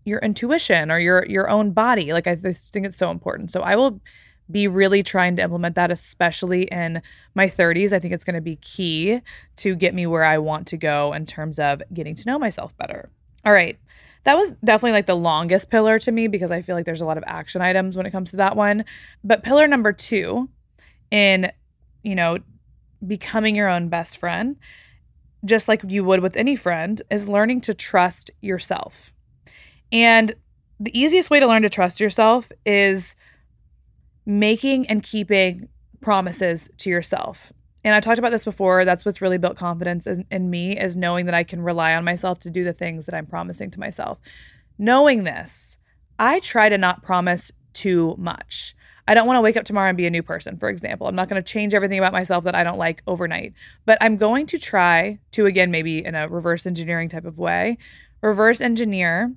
your intuition or your your own body. Like I just think it's so important. So I will be really trying to implement that especially in my 30s. I think it's going to be key to get me where I want to go in terms of getting to know myself better. All right. That was definitely like the longest pillar to me because I feel like there's a lot of action items when it comes to that one. But pillar number 2 in, you know, becoming your own best friend, just like you would with any friend, is learning to trust yourself. And the easiest way to learn to trust yourself is making and keeping promises to yourself. And I've talked about this before. That's what's really built confidence in, in, me is knowing that I can rely on myself to do the things that I'm promising to myself. Knowing this, I try to not promise too much. I don't want to wake up tomorrow and be a new person, for example. I'm not going to change everything about myself that I don't like overnight, but I'm going to try to, again, maybe in a reverse engineering type of way, reverse engineer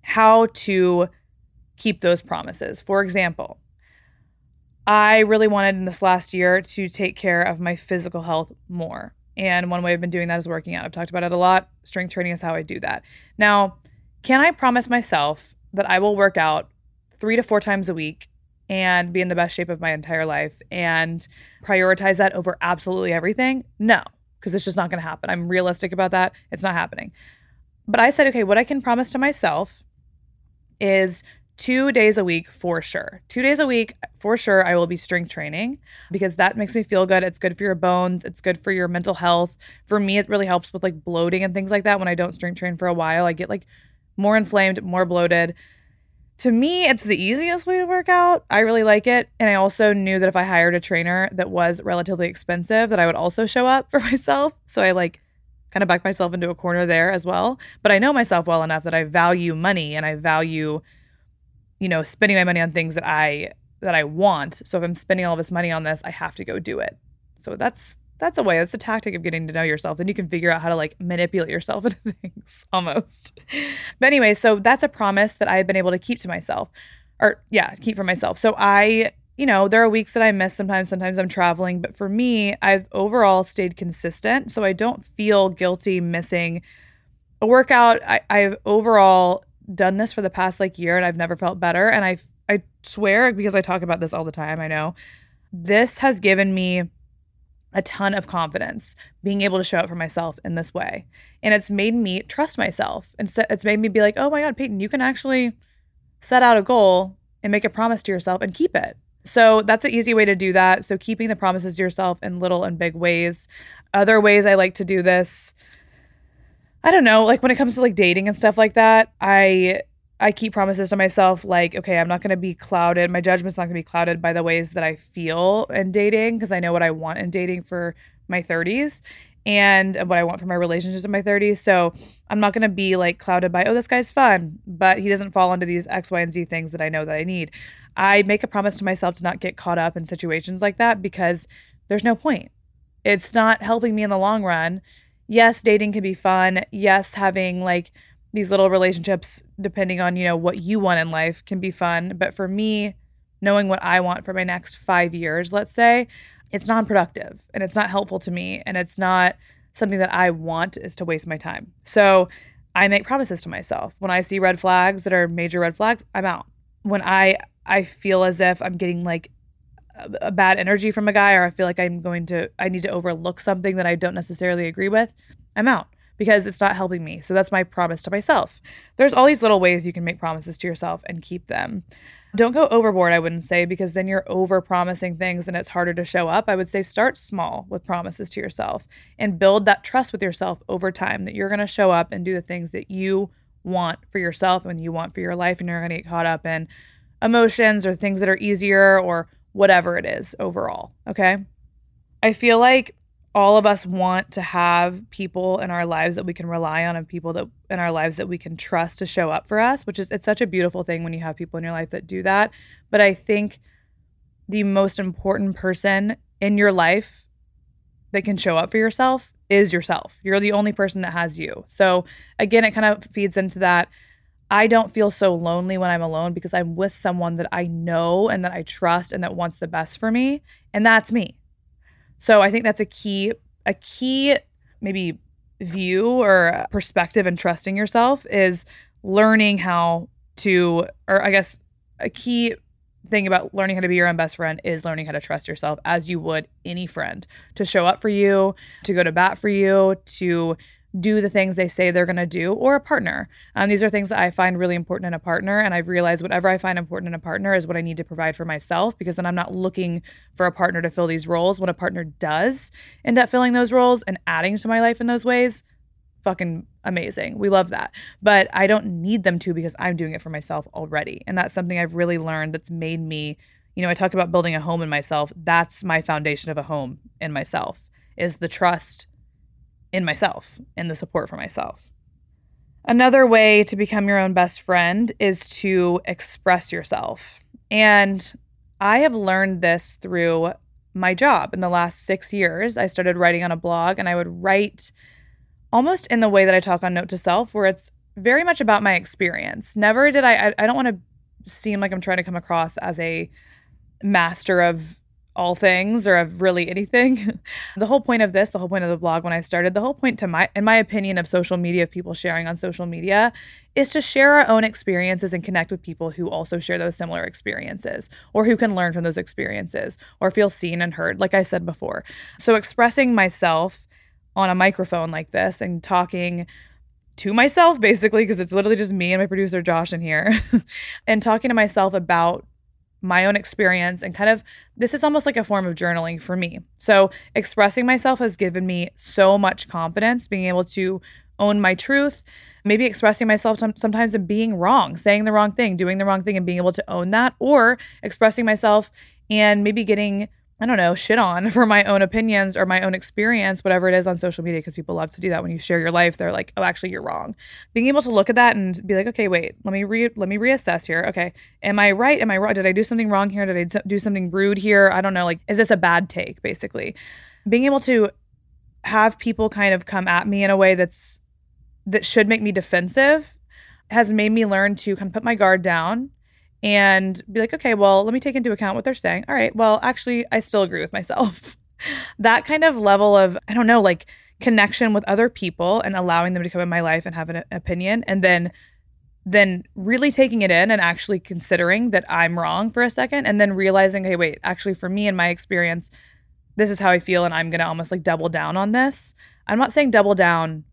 how to keep those promises. For example, I really wanted in this last year to take care of my physical health more. And one way I've been doing that is working out. I've talked about it a lot. Strength training is how I do that. Now, can I promise myself that I will work out three to four times a week and be in the best shape of my entire life and prioritize that over absolutely everything? No, because it's just not going to happen. I'm realistic about that. It's not happening. But I said, okay, what I can promise to myself is two days a week for sure. Two days a week for sure, I will be strength training because that makes me feel good. It's good for your bones, it's good for your mental health. For me, it really helps with like bloating and things like that. When I don't strength train for a while, I get like more inflamed, more bloated to me, it's the easiest way to work out. I really like it. And I also knew that if I hired a trainer that was relatively expensive, that I would also show up for myself. So I like kind of backed myself into a corner there as well. But I know myself well enough that I value money and I value, you know, spending my money on things that I that I want. So if I'm spending all this money on this, I have to go do it. So that's that's a way that's a tactic of getting to know yourself. Then you can figure out how to like manipulate yourself into things almost. But anyway so that's a promise that i've been able to keep to myself or yeah keep for myself. So i you know there are weeks that i miss sometimes sometimes i'm traveling but for me i've overall stayed consistent. So i don't feel guilty missing a workout. I, i've overall done this for the past like year and i've never felt better and i i swear because i talk about this all the time i know this has given me a ton of confidence being able to show up for myself in this way. And it's made me trust myself. And so it's made me be like, oh my God, Payton, you can actually set out a goal and make a promise to yourself and keep it. So that's an easy way to do that. So keeping the promises to yourself in little and big ways. Other ways I like to do this, I don't know, like when it comes to like dating and stuff like that, I I keep promises to myself like, okay, I'm not going to be clouded. My judgment's not going to be clouded by the ways that I feel in dating because I know what I want in dating for my 30s and what I want for my relationships in my 30s. So I'm not going to be like clouded by, oh, this guy's fun, but he doesn't fall into these X, Y, and Z things that I know that I need. I make a promise to myself to not get caught up in situations like that because there's no point. It's not helping me in the long run. Yes, dating can be fun. Yes, having like, these little relationships depending on you know what you want in life can be fun. But for me knowing what i want for my next five years let's say it's non-productive and it's not helpful to me and it's not something that i want is to waste my time. So i make promises to myself. When i see red flags that are major red flags i'm out. When i i feel as if i'm getting like a, bad energy from a guy or i feel like i'm going to i need to overlook something that i don't necessarily agree with i'm out because it's not helping me. So that's my promise to myself. There's all these little ways you can make promises to yourself and keep them. Don't go overboard, I wouldn't say, because then you're over promising things and it's harder to show up. I would say start small with promises to yourself and build that trust with yourself over time that you're going to show up and do the things that you want for yourself and you want for your life and you're going to get caught up in emotions or things that are easier or whatever it is overall. Okay. I feel like all of us want to have people in our lives that we can rely on and people that in our lives that we can trust to show up for us, which is it's such a beautiful thing when you have people in your life that do that. But I think the most important person in your life that can show up for yourself is yourself. You're the only person that has you. So again, it kind of feeds into that I don't feel so lonely when I'm alone because I'm with someone that I know and that I trust and that wants the best for me, and that's me. So I think that's a key a key maybe view or perspective in trusting yourself is learning how to or I guess a key thing about learning how to be your own best friend is learning how to trust yourself as you would any friend to show up for you, to go to bat for you, to do the things they say they're going to do, or a partner. Um, these are things that I find really important in a partner. And I've realized whatever I find important in a partner is what I need to provide for myself because then I'm not looking for a partner to fill these roles. When a partner does end up filling those roles and adding to my life in those ways, fucking amazing. We love that. But I don't need them to because I'm doing it for myself already. And that's something I've really learned that's made me, you know, I talk about building a home in myself. That's my foundation of a home in myself is the trust in myself and the support for myself. Another way to become your own best friend is to express yourself. And I have learned this through my job in the last six years. I started writing on a blog and I would write almost in the way that I talk on Note to Self, where it's very much about my experience. Never did I, I, I don't want to seem like I'm trying to come across as a master of all things or of really anything. the whole point of this, the whole point of the blog when I started, the whole point to my in my opinion of social media of people sharing on social media is to share our own experiences and connect with people who also share those similar experiences or who can learn from those experiences or feel seen and heard like I said before. So expressing myself on a microphone like this and talking to myself basically because it's literally just me and my producer Josh in here and talking to myself about my own experience and kind of this is almost like a form of journaling for me. So, expressing myself has given me so much confidence being able to own my truth, maybe expressing myself sometimes and being wrong, saying the wrong thing, doing the wrong thing and being able to own that or expressing myself and maybe getting I don't know, shit on for my own opinions or my own experience, whatever it is on social media, because people love to do that. When you share your life, they're like, "Oh, actually, you're wrong." Being able to look at that and be like, "Okay, wait, let me re let me reassess here. Okay, am I right? Am I wrong? Did I do something wrong here? Did I do something rude here? I don't know. Like, is this a bad take? Basically, being able to have people kind of come at me in a way that's that should make me defensive has made me learn to kind of put my guard down and be like, okay, well, let me take into account what they're saying. All right, well, actually, I still agree with myself. that kind of level of, I don't know, like connection with other people and allowing them to come in my life and have an opinion and then then really taking it in and actually considering that I'm wrong for a second and then realizing, hey, wait, actually for me and my experience, this is how I feel and I'm going to almost like double down on this. I'm not saying double down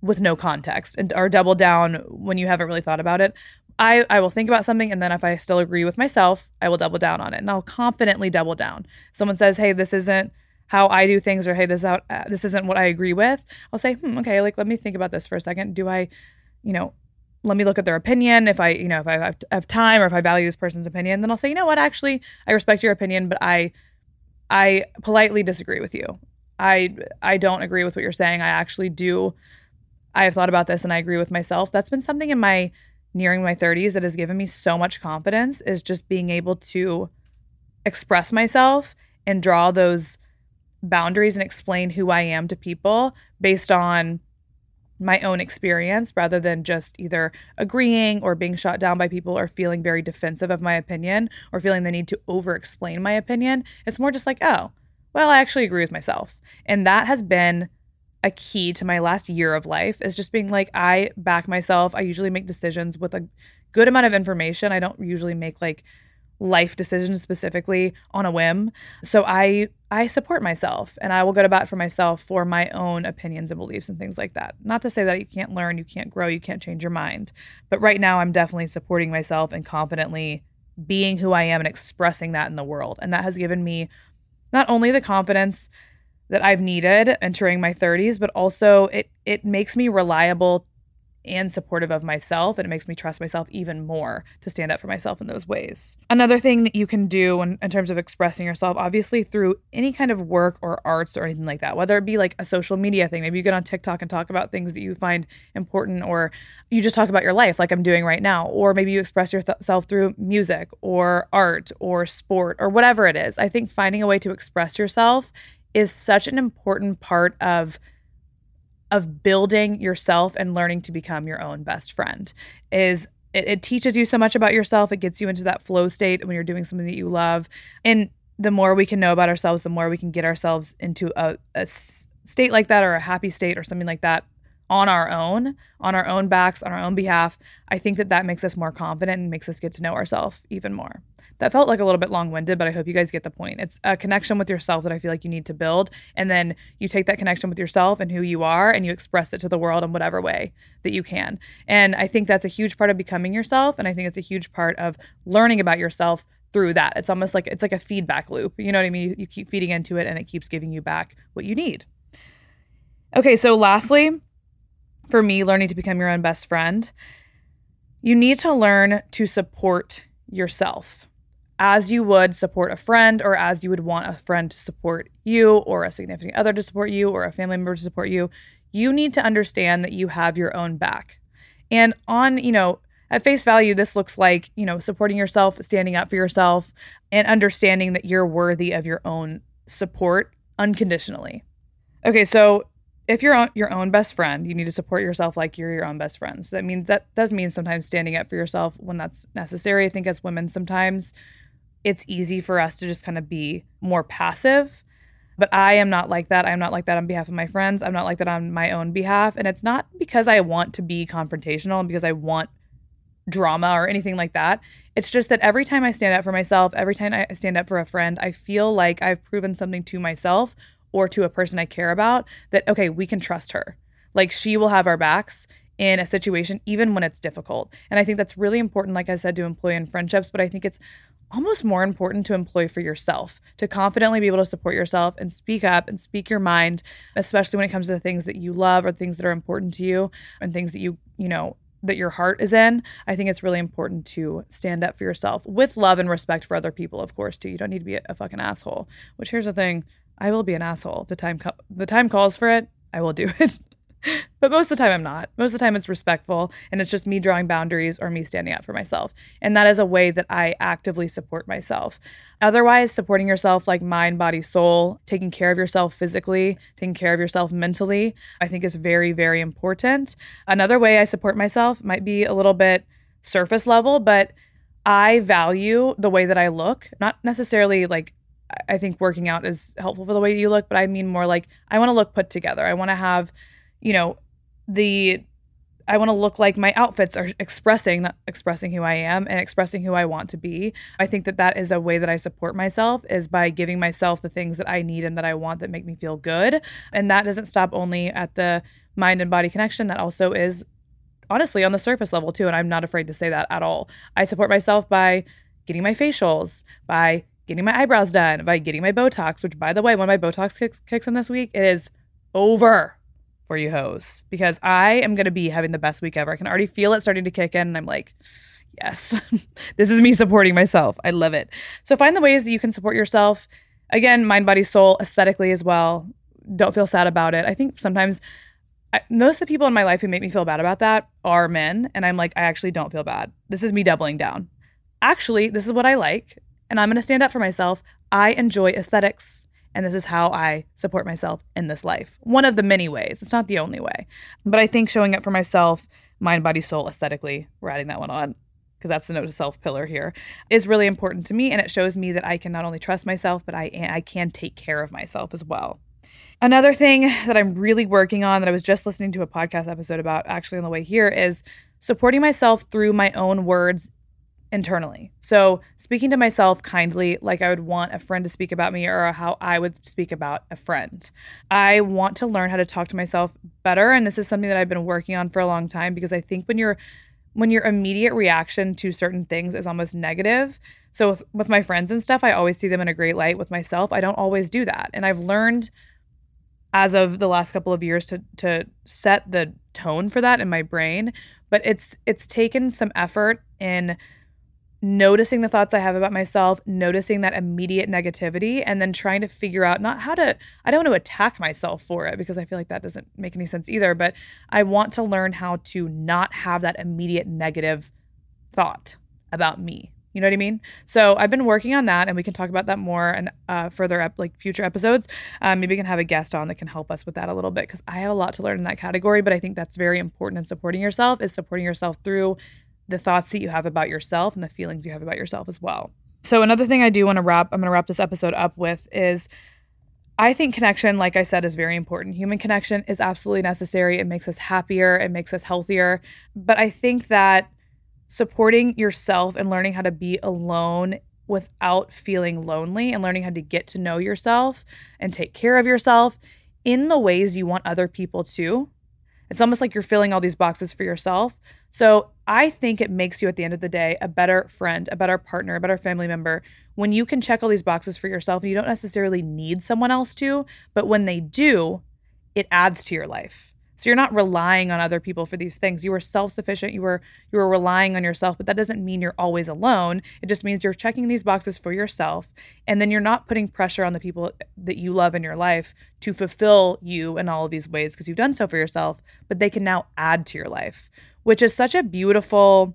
with no context and or double down when you haven't really thought about it, I, I will think about something and then if I still agree with myself, I will double down on it and I'll confidently double down. Someone says, "Hey, this isn't how I do things," or "Hey, this out uh, this isn't what I agree with." I'll say, "Hmm, okay, like let me think about this for a second. Do I, you know, let me look at their opinion. If I, you know, if I have, have time or if I value this person's opinion, then I'll say, you know what, actually, I respect your opinion, but I, I politely disagree with you. I, I don't agree with what you're saying. I actually do. I have thought about this and I agree with myself. That's been something in my nearing my 30s that has given me so much confidence is just being able to express myself and draw those boundaries and explain who I am to people based on my own experience rather than just either agreeing or being shot down by people or feeling very defensive of my opinion or feeling the need to over explain my opinion. It's more just like, oh, well, I actually agree with myself. And that has been a key to my last year of life is just being like I back myself. I usually make decisions with a good amount of information. I don't usually make like life decisions specifically on a whim. So I I support myself and I will go to bat for myself for my own opinions and beliefs and things like that. Not to say that you can't learn, you can't grow, you can't change your mind. But right now I'm definitely supporting myself and confidently being who I am and expressing that in the world. And that has given me not only the confidence that I've needed entering my 30s, but also it it makes me reliable and supportive of myself. And it makes me trust myself even more to stand up for myself in those ways. Another thing that you can do in, in terms of expressing yourself, obviously through any kind of work or arts or anything like that, whether it be like a social media thing, maybe you get on TikTok and talk about things that you find important, or you just talk about your life like I'm doing right now, or maybe you express yourself through music or art or sport or whatever it is. I think finding a way to express yourself is such an important part of of building yourself and learning to become your own best friend is it, it, teaches you so much about yourself. It gets you into that flow state when you're doing something that you love. And the more we can know about ourselves the more we can get ourselves into a, a state like that or a happy state or something like that on our own on our own backs on our own behalf i think that that makes us more confident and makes us get to know ourselves even more that felt like a little bit long winded, but I hope you guys get the point. It's a connection with yourself that I feel like you need to build. And then you take that connection with yourself and who you are and you express it to the world in whatever way that you can. And I think that's a huge part of becoming yourself. And I think it's a huge part of learning about yourself through that. It's almost like it's like a feedback loop. You know what I mean? You, you keep feeding into it and it keeps giving you back what you need. Okay, so lastly, for me, learning to become your own best friend, you need to learn to support yourself as you would support a friend or as you would want a friend to support you or a significant other to support you or a family member to support you, you need to understand that you have your own back. And on, you know, at face value, this looks like, you know, supporting yourself, standing up for yourself, and understanding that you're worthy of your own support unconditionally. Okay, so if you're your own best friend, you need to support yourself like you're your own best friend. So that means that does mean sometimes standing up for yourself when that's necessary. I think as women, sometimes it's easy for us to just kind of be more passive. But I am not like that. I'm not like that on behalf of my friends. I'm not like that on my own behalf. And it's not because I want to be confrontational and because I want drama or anything like that. It's just that every time I stand up for myself, every time I stand up for a friend, I feel like I've proven something to myself or to a person I care about that, okay, we can trust her. Like she will have our backs in a situation, even when it's difficult. And I think that's really important, like I said, to employ in friendships, but I think it's almost more important to employ for yourself to confidently be able to support yourself and speak up and speak your mind especially when it comes to the things that you love or things that are important to you and things that you you know that your heart is in i think it's really important to stand up for yourself with love and respect for other people of course too you don't need to be a, fucking asshole which here's the thing i will be an asshole the time co- the time calls for it i will do it but most of the time I'm not. Most of the time it's respectful and it's just me drawing boundaries or me standing up for myself. And that is a way that I actively support myself. Otherwise, supporting yourself like mind, body, soul, taking care of yourself physically, taking care of yourself mentally, I think is very, very important. Another way I support myself might be a little bit surface level, but I value the way that I look, not necessarily like I think working out is helpful for the way you look, but I mean more like I want to look put together. I want to have you know, the I want to look like my outfits are expressing expressing who I am and expressing who I want to be. I think that that is a way that I support myself is by giving myself the things that I need and that I want that make me feel good. And that doesn't stop only at the mind and body connection. That also is honestly on the surface level too and I'm not afraid to say that at all. I support myself by getting my facials, by getting my eyebrows done, by getting my Botox, which by the way, when my Botox kicks, kicks in this week, it is over for you hoes because I am going to be having the best week ever. I can already feel it starting to kick in and I'm like, yes, this is me supporting myself. I love it. So find the ways that you can support yourself. Again, mind, body, soul, aesthetically as well. Don't feel sad about it. I think sometimes I, most of the people in my life who make me feel bad about that are men. And I'm like, I actually don't feel bad. This is me doubling down. Actually, this is what I like. And I'm going to stand up for myself. I enjoy aesthetics. And this is how I support myself in this life. One of the many ways. It's not the only way. But I think showing up for myself, mind, body, soul, aesthetically, we're adding that one on because that's the note to self pillar here, is really important to me. And it shows me that I can not only trust myself, but I, I can take care of myself as well. Another thing that I'm really working on that I was just listening to a podcast episode about actually on the way here is supporting myself through my own words internally. So, speaking to myself kindly, like I would want a friend to speak about me or how I would speak about a friend. I want to learn how to talk to myself better. And this is something that I've been working on for a long time because I think when you're when your immediate reaction to certain things is almost negative. So with, with my friends and stuff, I always see them in a great light. With myself, I don't always do that. And I've learned as of the last couple of years to to set the tone for that in my brain, but it's it's taken some effort in noticing the thoughts I have about myself, noticing that immediate negativity, and then trying to figure out not how to, I don't want to attack myself for it because I feel like that doesn't make any sense either, but I want to learn how to not have that immediate negative thought about me. You know what I mean? So I've been working on that, and we can talk about that more and uh, further up, like future episodes. Um, maybe we can have a guest on that can help us with that a little bit because I have a lot to learn in that category. But I think that's very important in supporting yourself is supporting yourself through the thoughts that you have about yourself and the feelings you have about yourself as well. So another thing I do want to wrap, I'm going to wrap this episode up with is I think connection, like I said, is very important. Human connection is absolutely necessary. It makes us happier, it makes us healthier. But I think that supporting yourself and learning how to be alone without feeling lonely and learning how to get to know yourself and take care of yourself in the ways you want other people to. It's almost like you're filling all these boxes for yourself. So I think it makes you at the end of the day a better friend, a better partner, a better family member when you can check all these boxes for yourself and you don't necessarily need someone else to, but when they do, it adds to your life. So you're not relying on other people for these things. You are self-sufficient. You are you are relying on yourself, but that doesn't mean you're always alone. It just means you're checking these boxes for yourself and then you're not putting pressure on the people that you love in your life to fulfill you in all of these ways because you've done so for yourself, but they can now add to your life, which is such a beautiful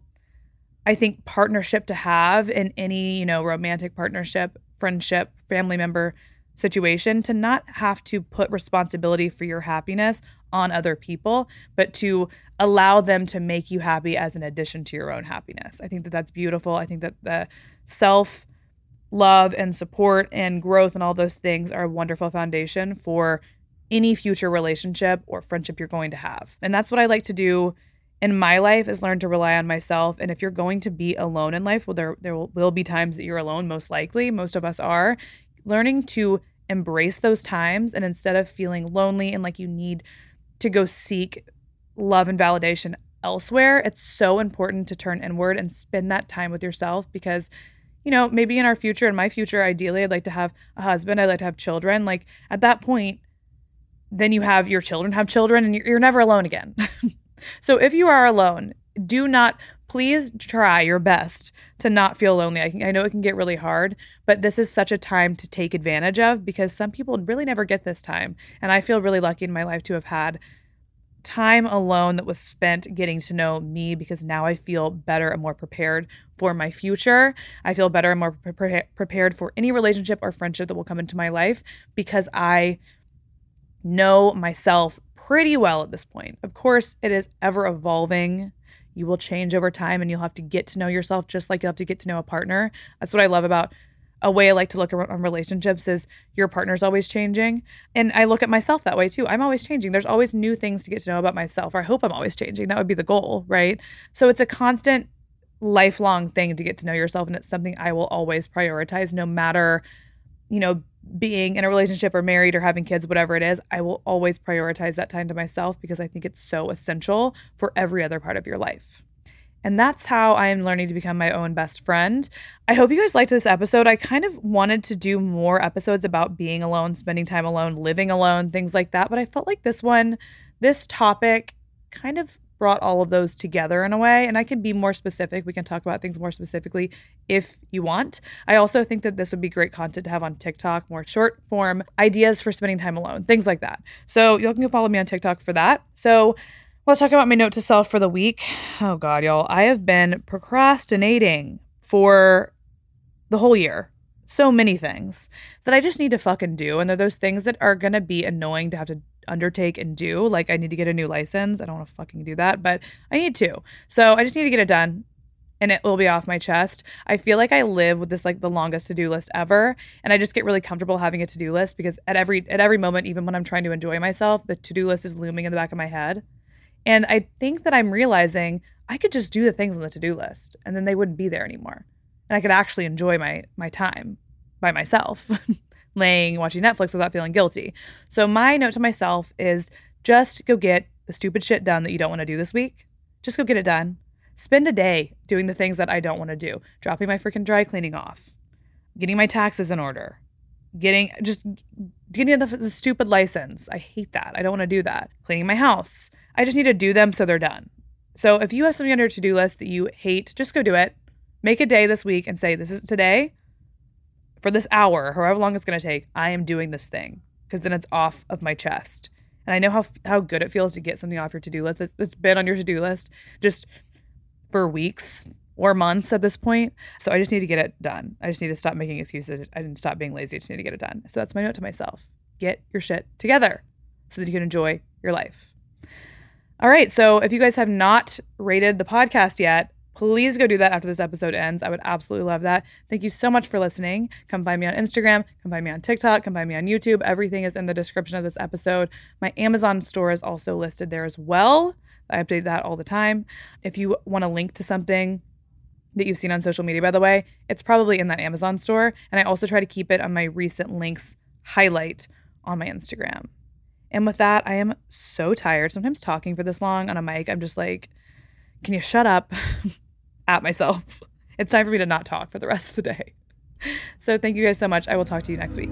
I think partnership to have in any, you know, romantic partnership, friendship, family member situation to not have to put responsibility for your happiness on other people, but to allow them to make you happy as an addition to your own happiness. I think that that's beautiful. I think that the self love and support and growth and all those things are a wonderful foundation for any future relationship or friendship you're going to have. And that's what I like to do in my life is learn to rely on myself. And if you're going to be alone in life, well, there there will, will be times that you're alone. Most likely, most of us are. Learning to embrace those times and instead of feeling lonely and like you need to go seek love and validation elsewhere, it's so important to turn inward and spend that time with yourself because you know, maybe in our future, in my future, ideally, I'd like to have a husband. I'd like to have children. Like at that point, then you have your children have children and you're never alone again. so if you are alone, do not, please try your best to not feel lonely. I, I know it can get really hard, but this is such a time to take advantage of because some people really never get this time. And I feel really lucky in my life to have had time alone that was spent getting to know me because now I feel better and more prepared for my future. I feel better and more pre- prepared for any relationship or friendship that will come into my life because I know myself pretty well at this point. Of course, it is ever evolving. You will change over time and you'll have to get to know yourself just like you'll have to get to know a partner. That's what I love about a way I like to look at relationships is your partner's always changing. And I look at myself that way too. I'm always changing. There's always new things to get to know about myself. Or I hope I'm always changing. That would be the goal, right? So it's a constant lifelong thing to get to know yourself and it's something I will always prioritize no matter you know being in a relationship or married or having kids whatever it is I will always prioritize that time to myself because I think it's so essential for every other part of your life. And that's how I am learning to become my own best friend. I hope you guys liked this episode. I kind of wanted to do more episodes about being alone, spending time alone, living alone, things like that. But I felt like this one, this topic kind of brought all of those together in a way. And I can be more specific. We can talk about things more specifically if you want. I also think that this would be great content to have on TikTok, more short form ideas for spending time alone, things like that. So y'all can follow me on TikTok for that. So Let's talk about my note to self for the week. Oh, God, y'all. I have been procrastinating for the whole year. So many things that I just need to fucking do. And they're those things that are to be annoying to have to undertake and do. Like, I need to get a new license. I don't want to fucking do that, but I need to. So I just need to get it done and it will be off my chest. I feel like I live with this like the longest to-do list ever, and I just get really comfortable having a to-do list because at every at every moment even when I'm trying to enjoy myself, the to-do list is looming in the back of my head. And I think that I'm realizing I could just do the things on the to-do list and then they wouldn't be there anymore. And I could actually enjoy my my time by myself, laying watching Netflix without feeling guilty. So my note to myself is just go get the stupid shit done that you don't want to do this week. Just go get it done. Spend a day doing the things that I don't want to do. Dropping my freaking dry cleaning off. Getting my taxes in order. Getting just getting the, the stupid license. I hate that. I don't want to do that. Cleaning my house I just need to do them so they're done. So if you have something on your to do list that you hate, just go do it. Make a day this week and say, This is today for this hour, however long it's going to take. I am doing this thing because then it's off of my chest. And I know how how good it feels to get something off your to do list. It's, it's been on your to do list just for weeks or months at this point. So I just need to get it done. I just need to stop making excuses. I didn't stop being lazy. I just need to get it done. So that's my note to myself. Get your shit together so that you can enjoy your life. All right. So if you guys have not rated the podcast yet, please go do that after this episode ends. I would absolutely love that. Thank you so much for listening. Come find me on Instagram, come find me on TikTok, come find me on YouTube. Everything is in the description of this episode. My Amazon store is also listed there as well. I update that all the time. If you want to link to something that you've seen on social media, by the way, it's probably in that Amazon store. And I also try to keep it on my recent links highlight on my Instagram. And with that, I am so tired. Sometimes talking for this long on a mic, I'm just like, can you shut up at myself? It's time for me to not talk for the rest of the day. So thank you guys so much. I will talk to you next week.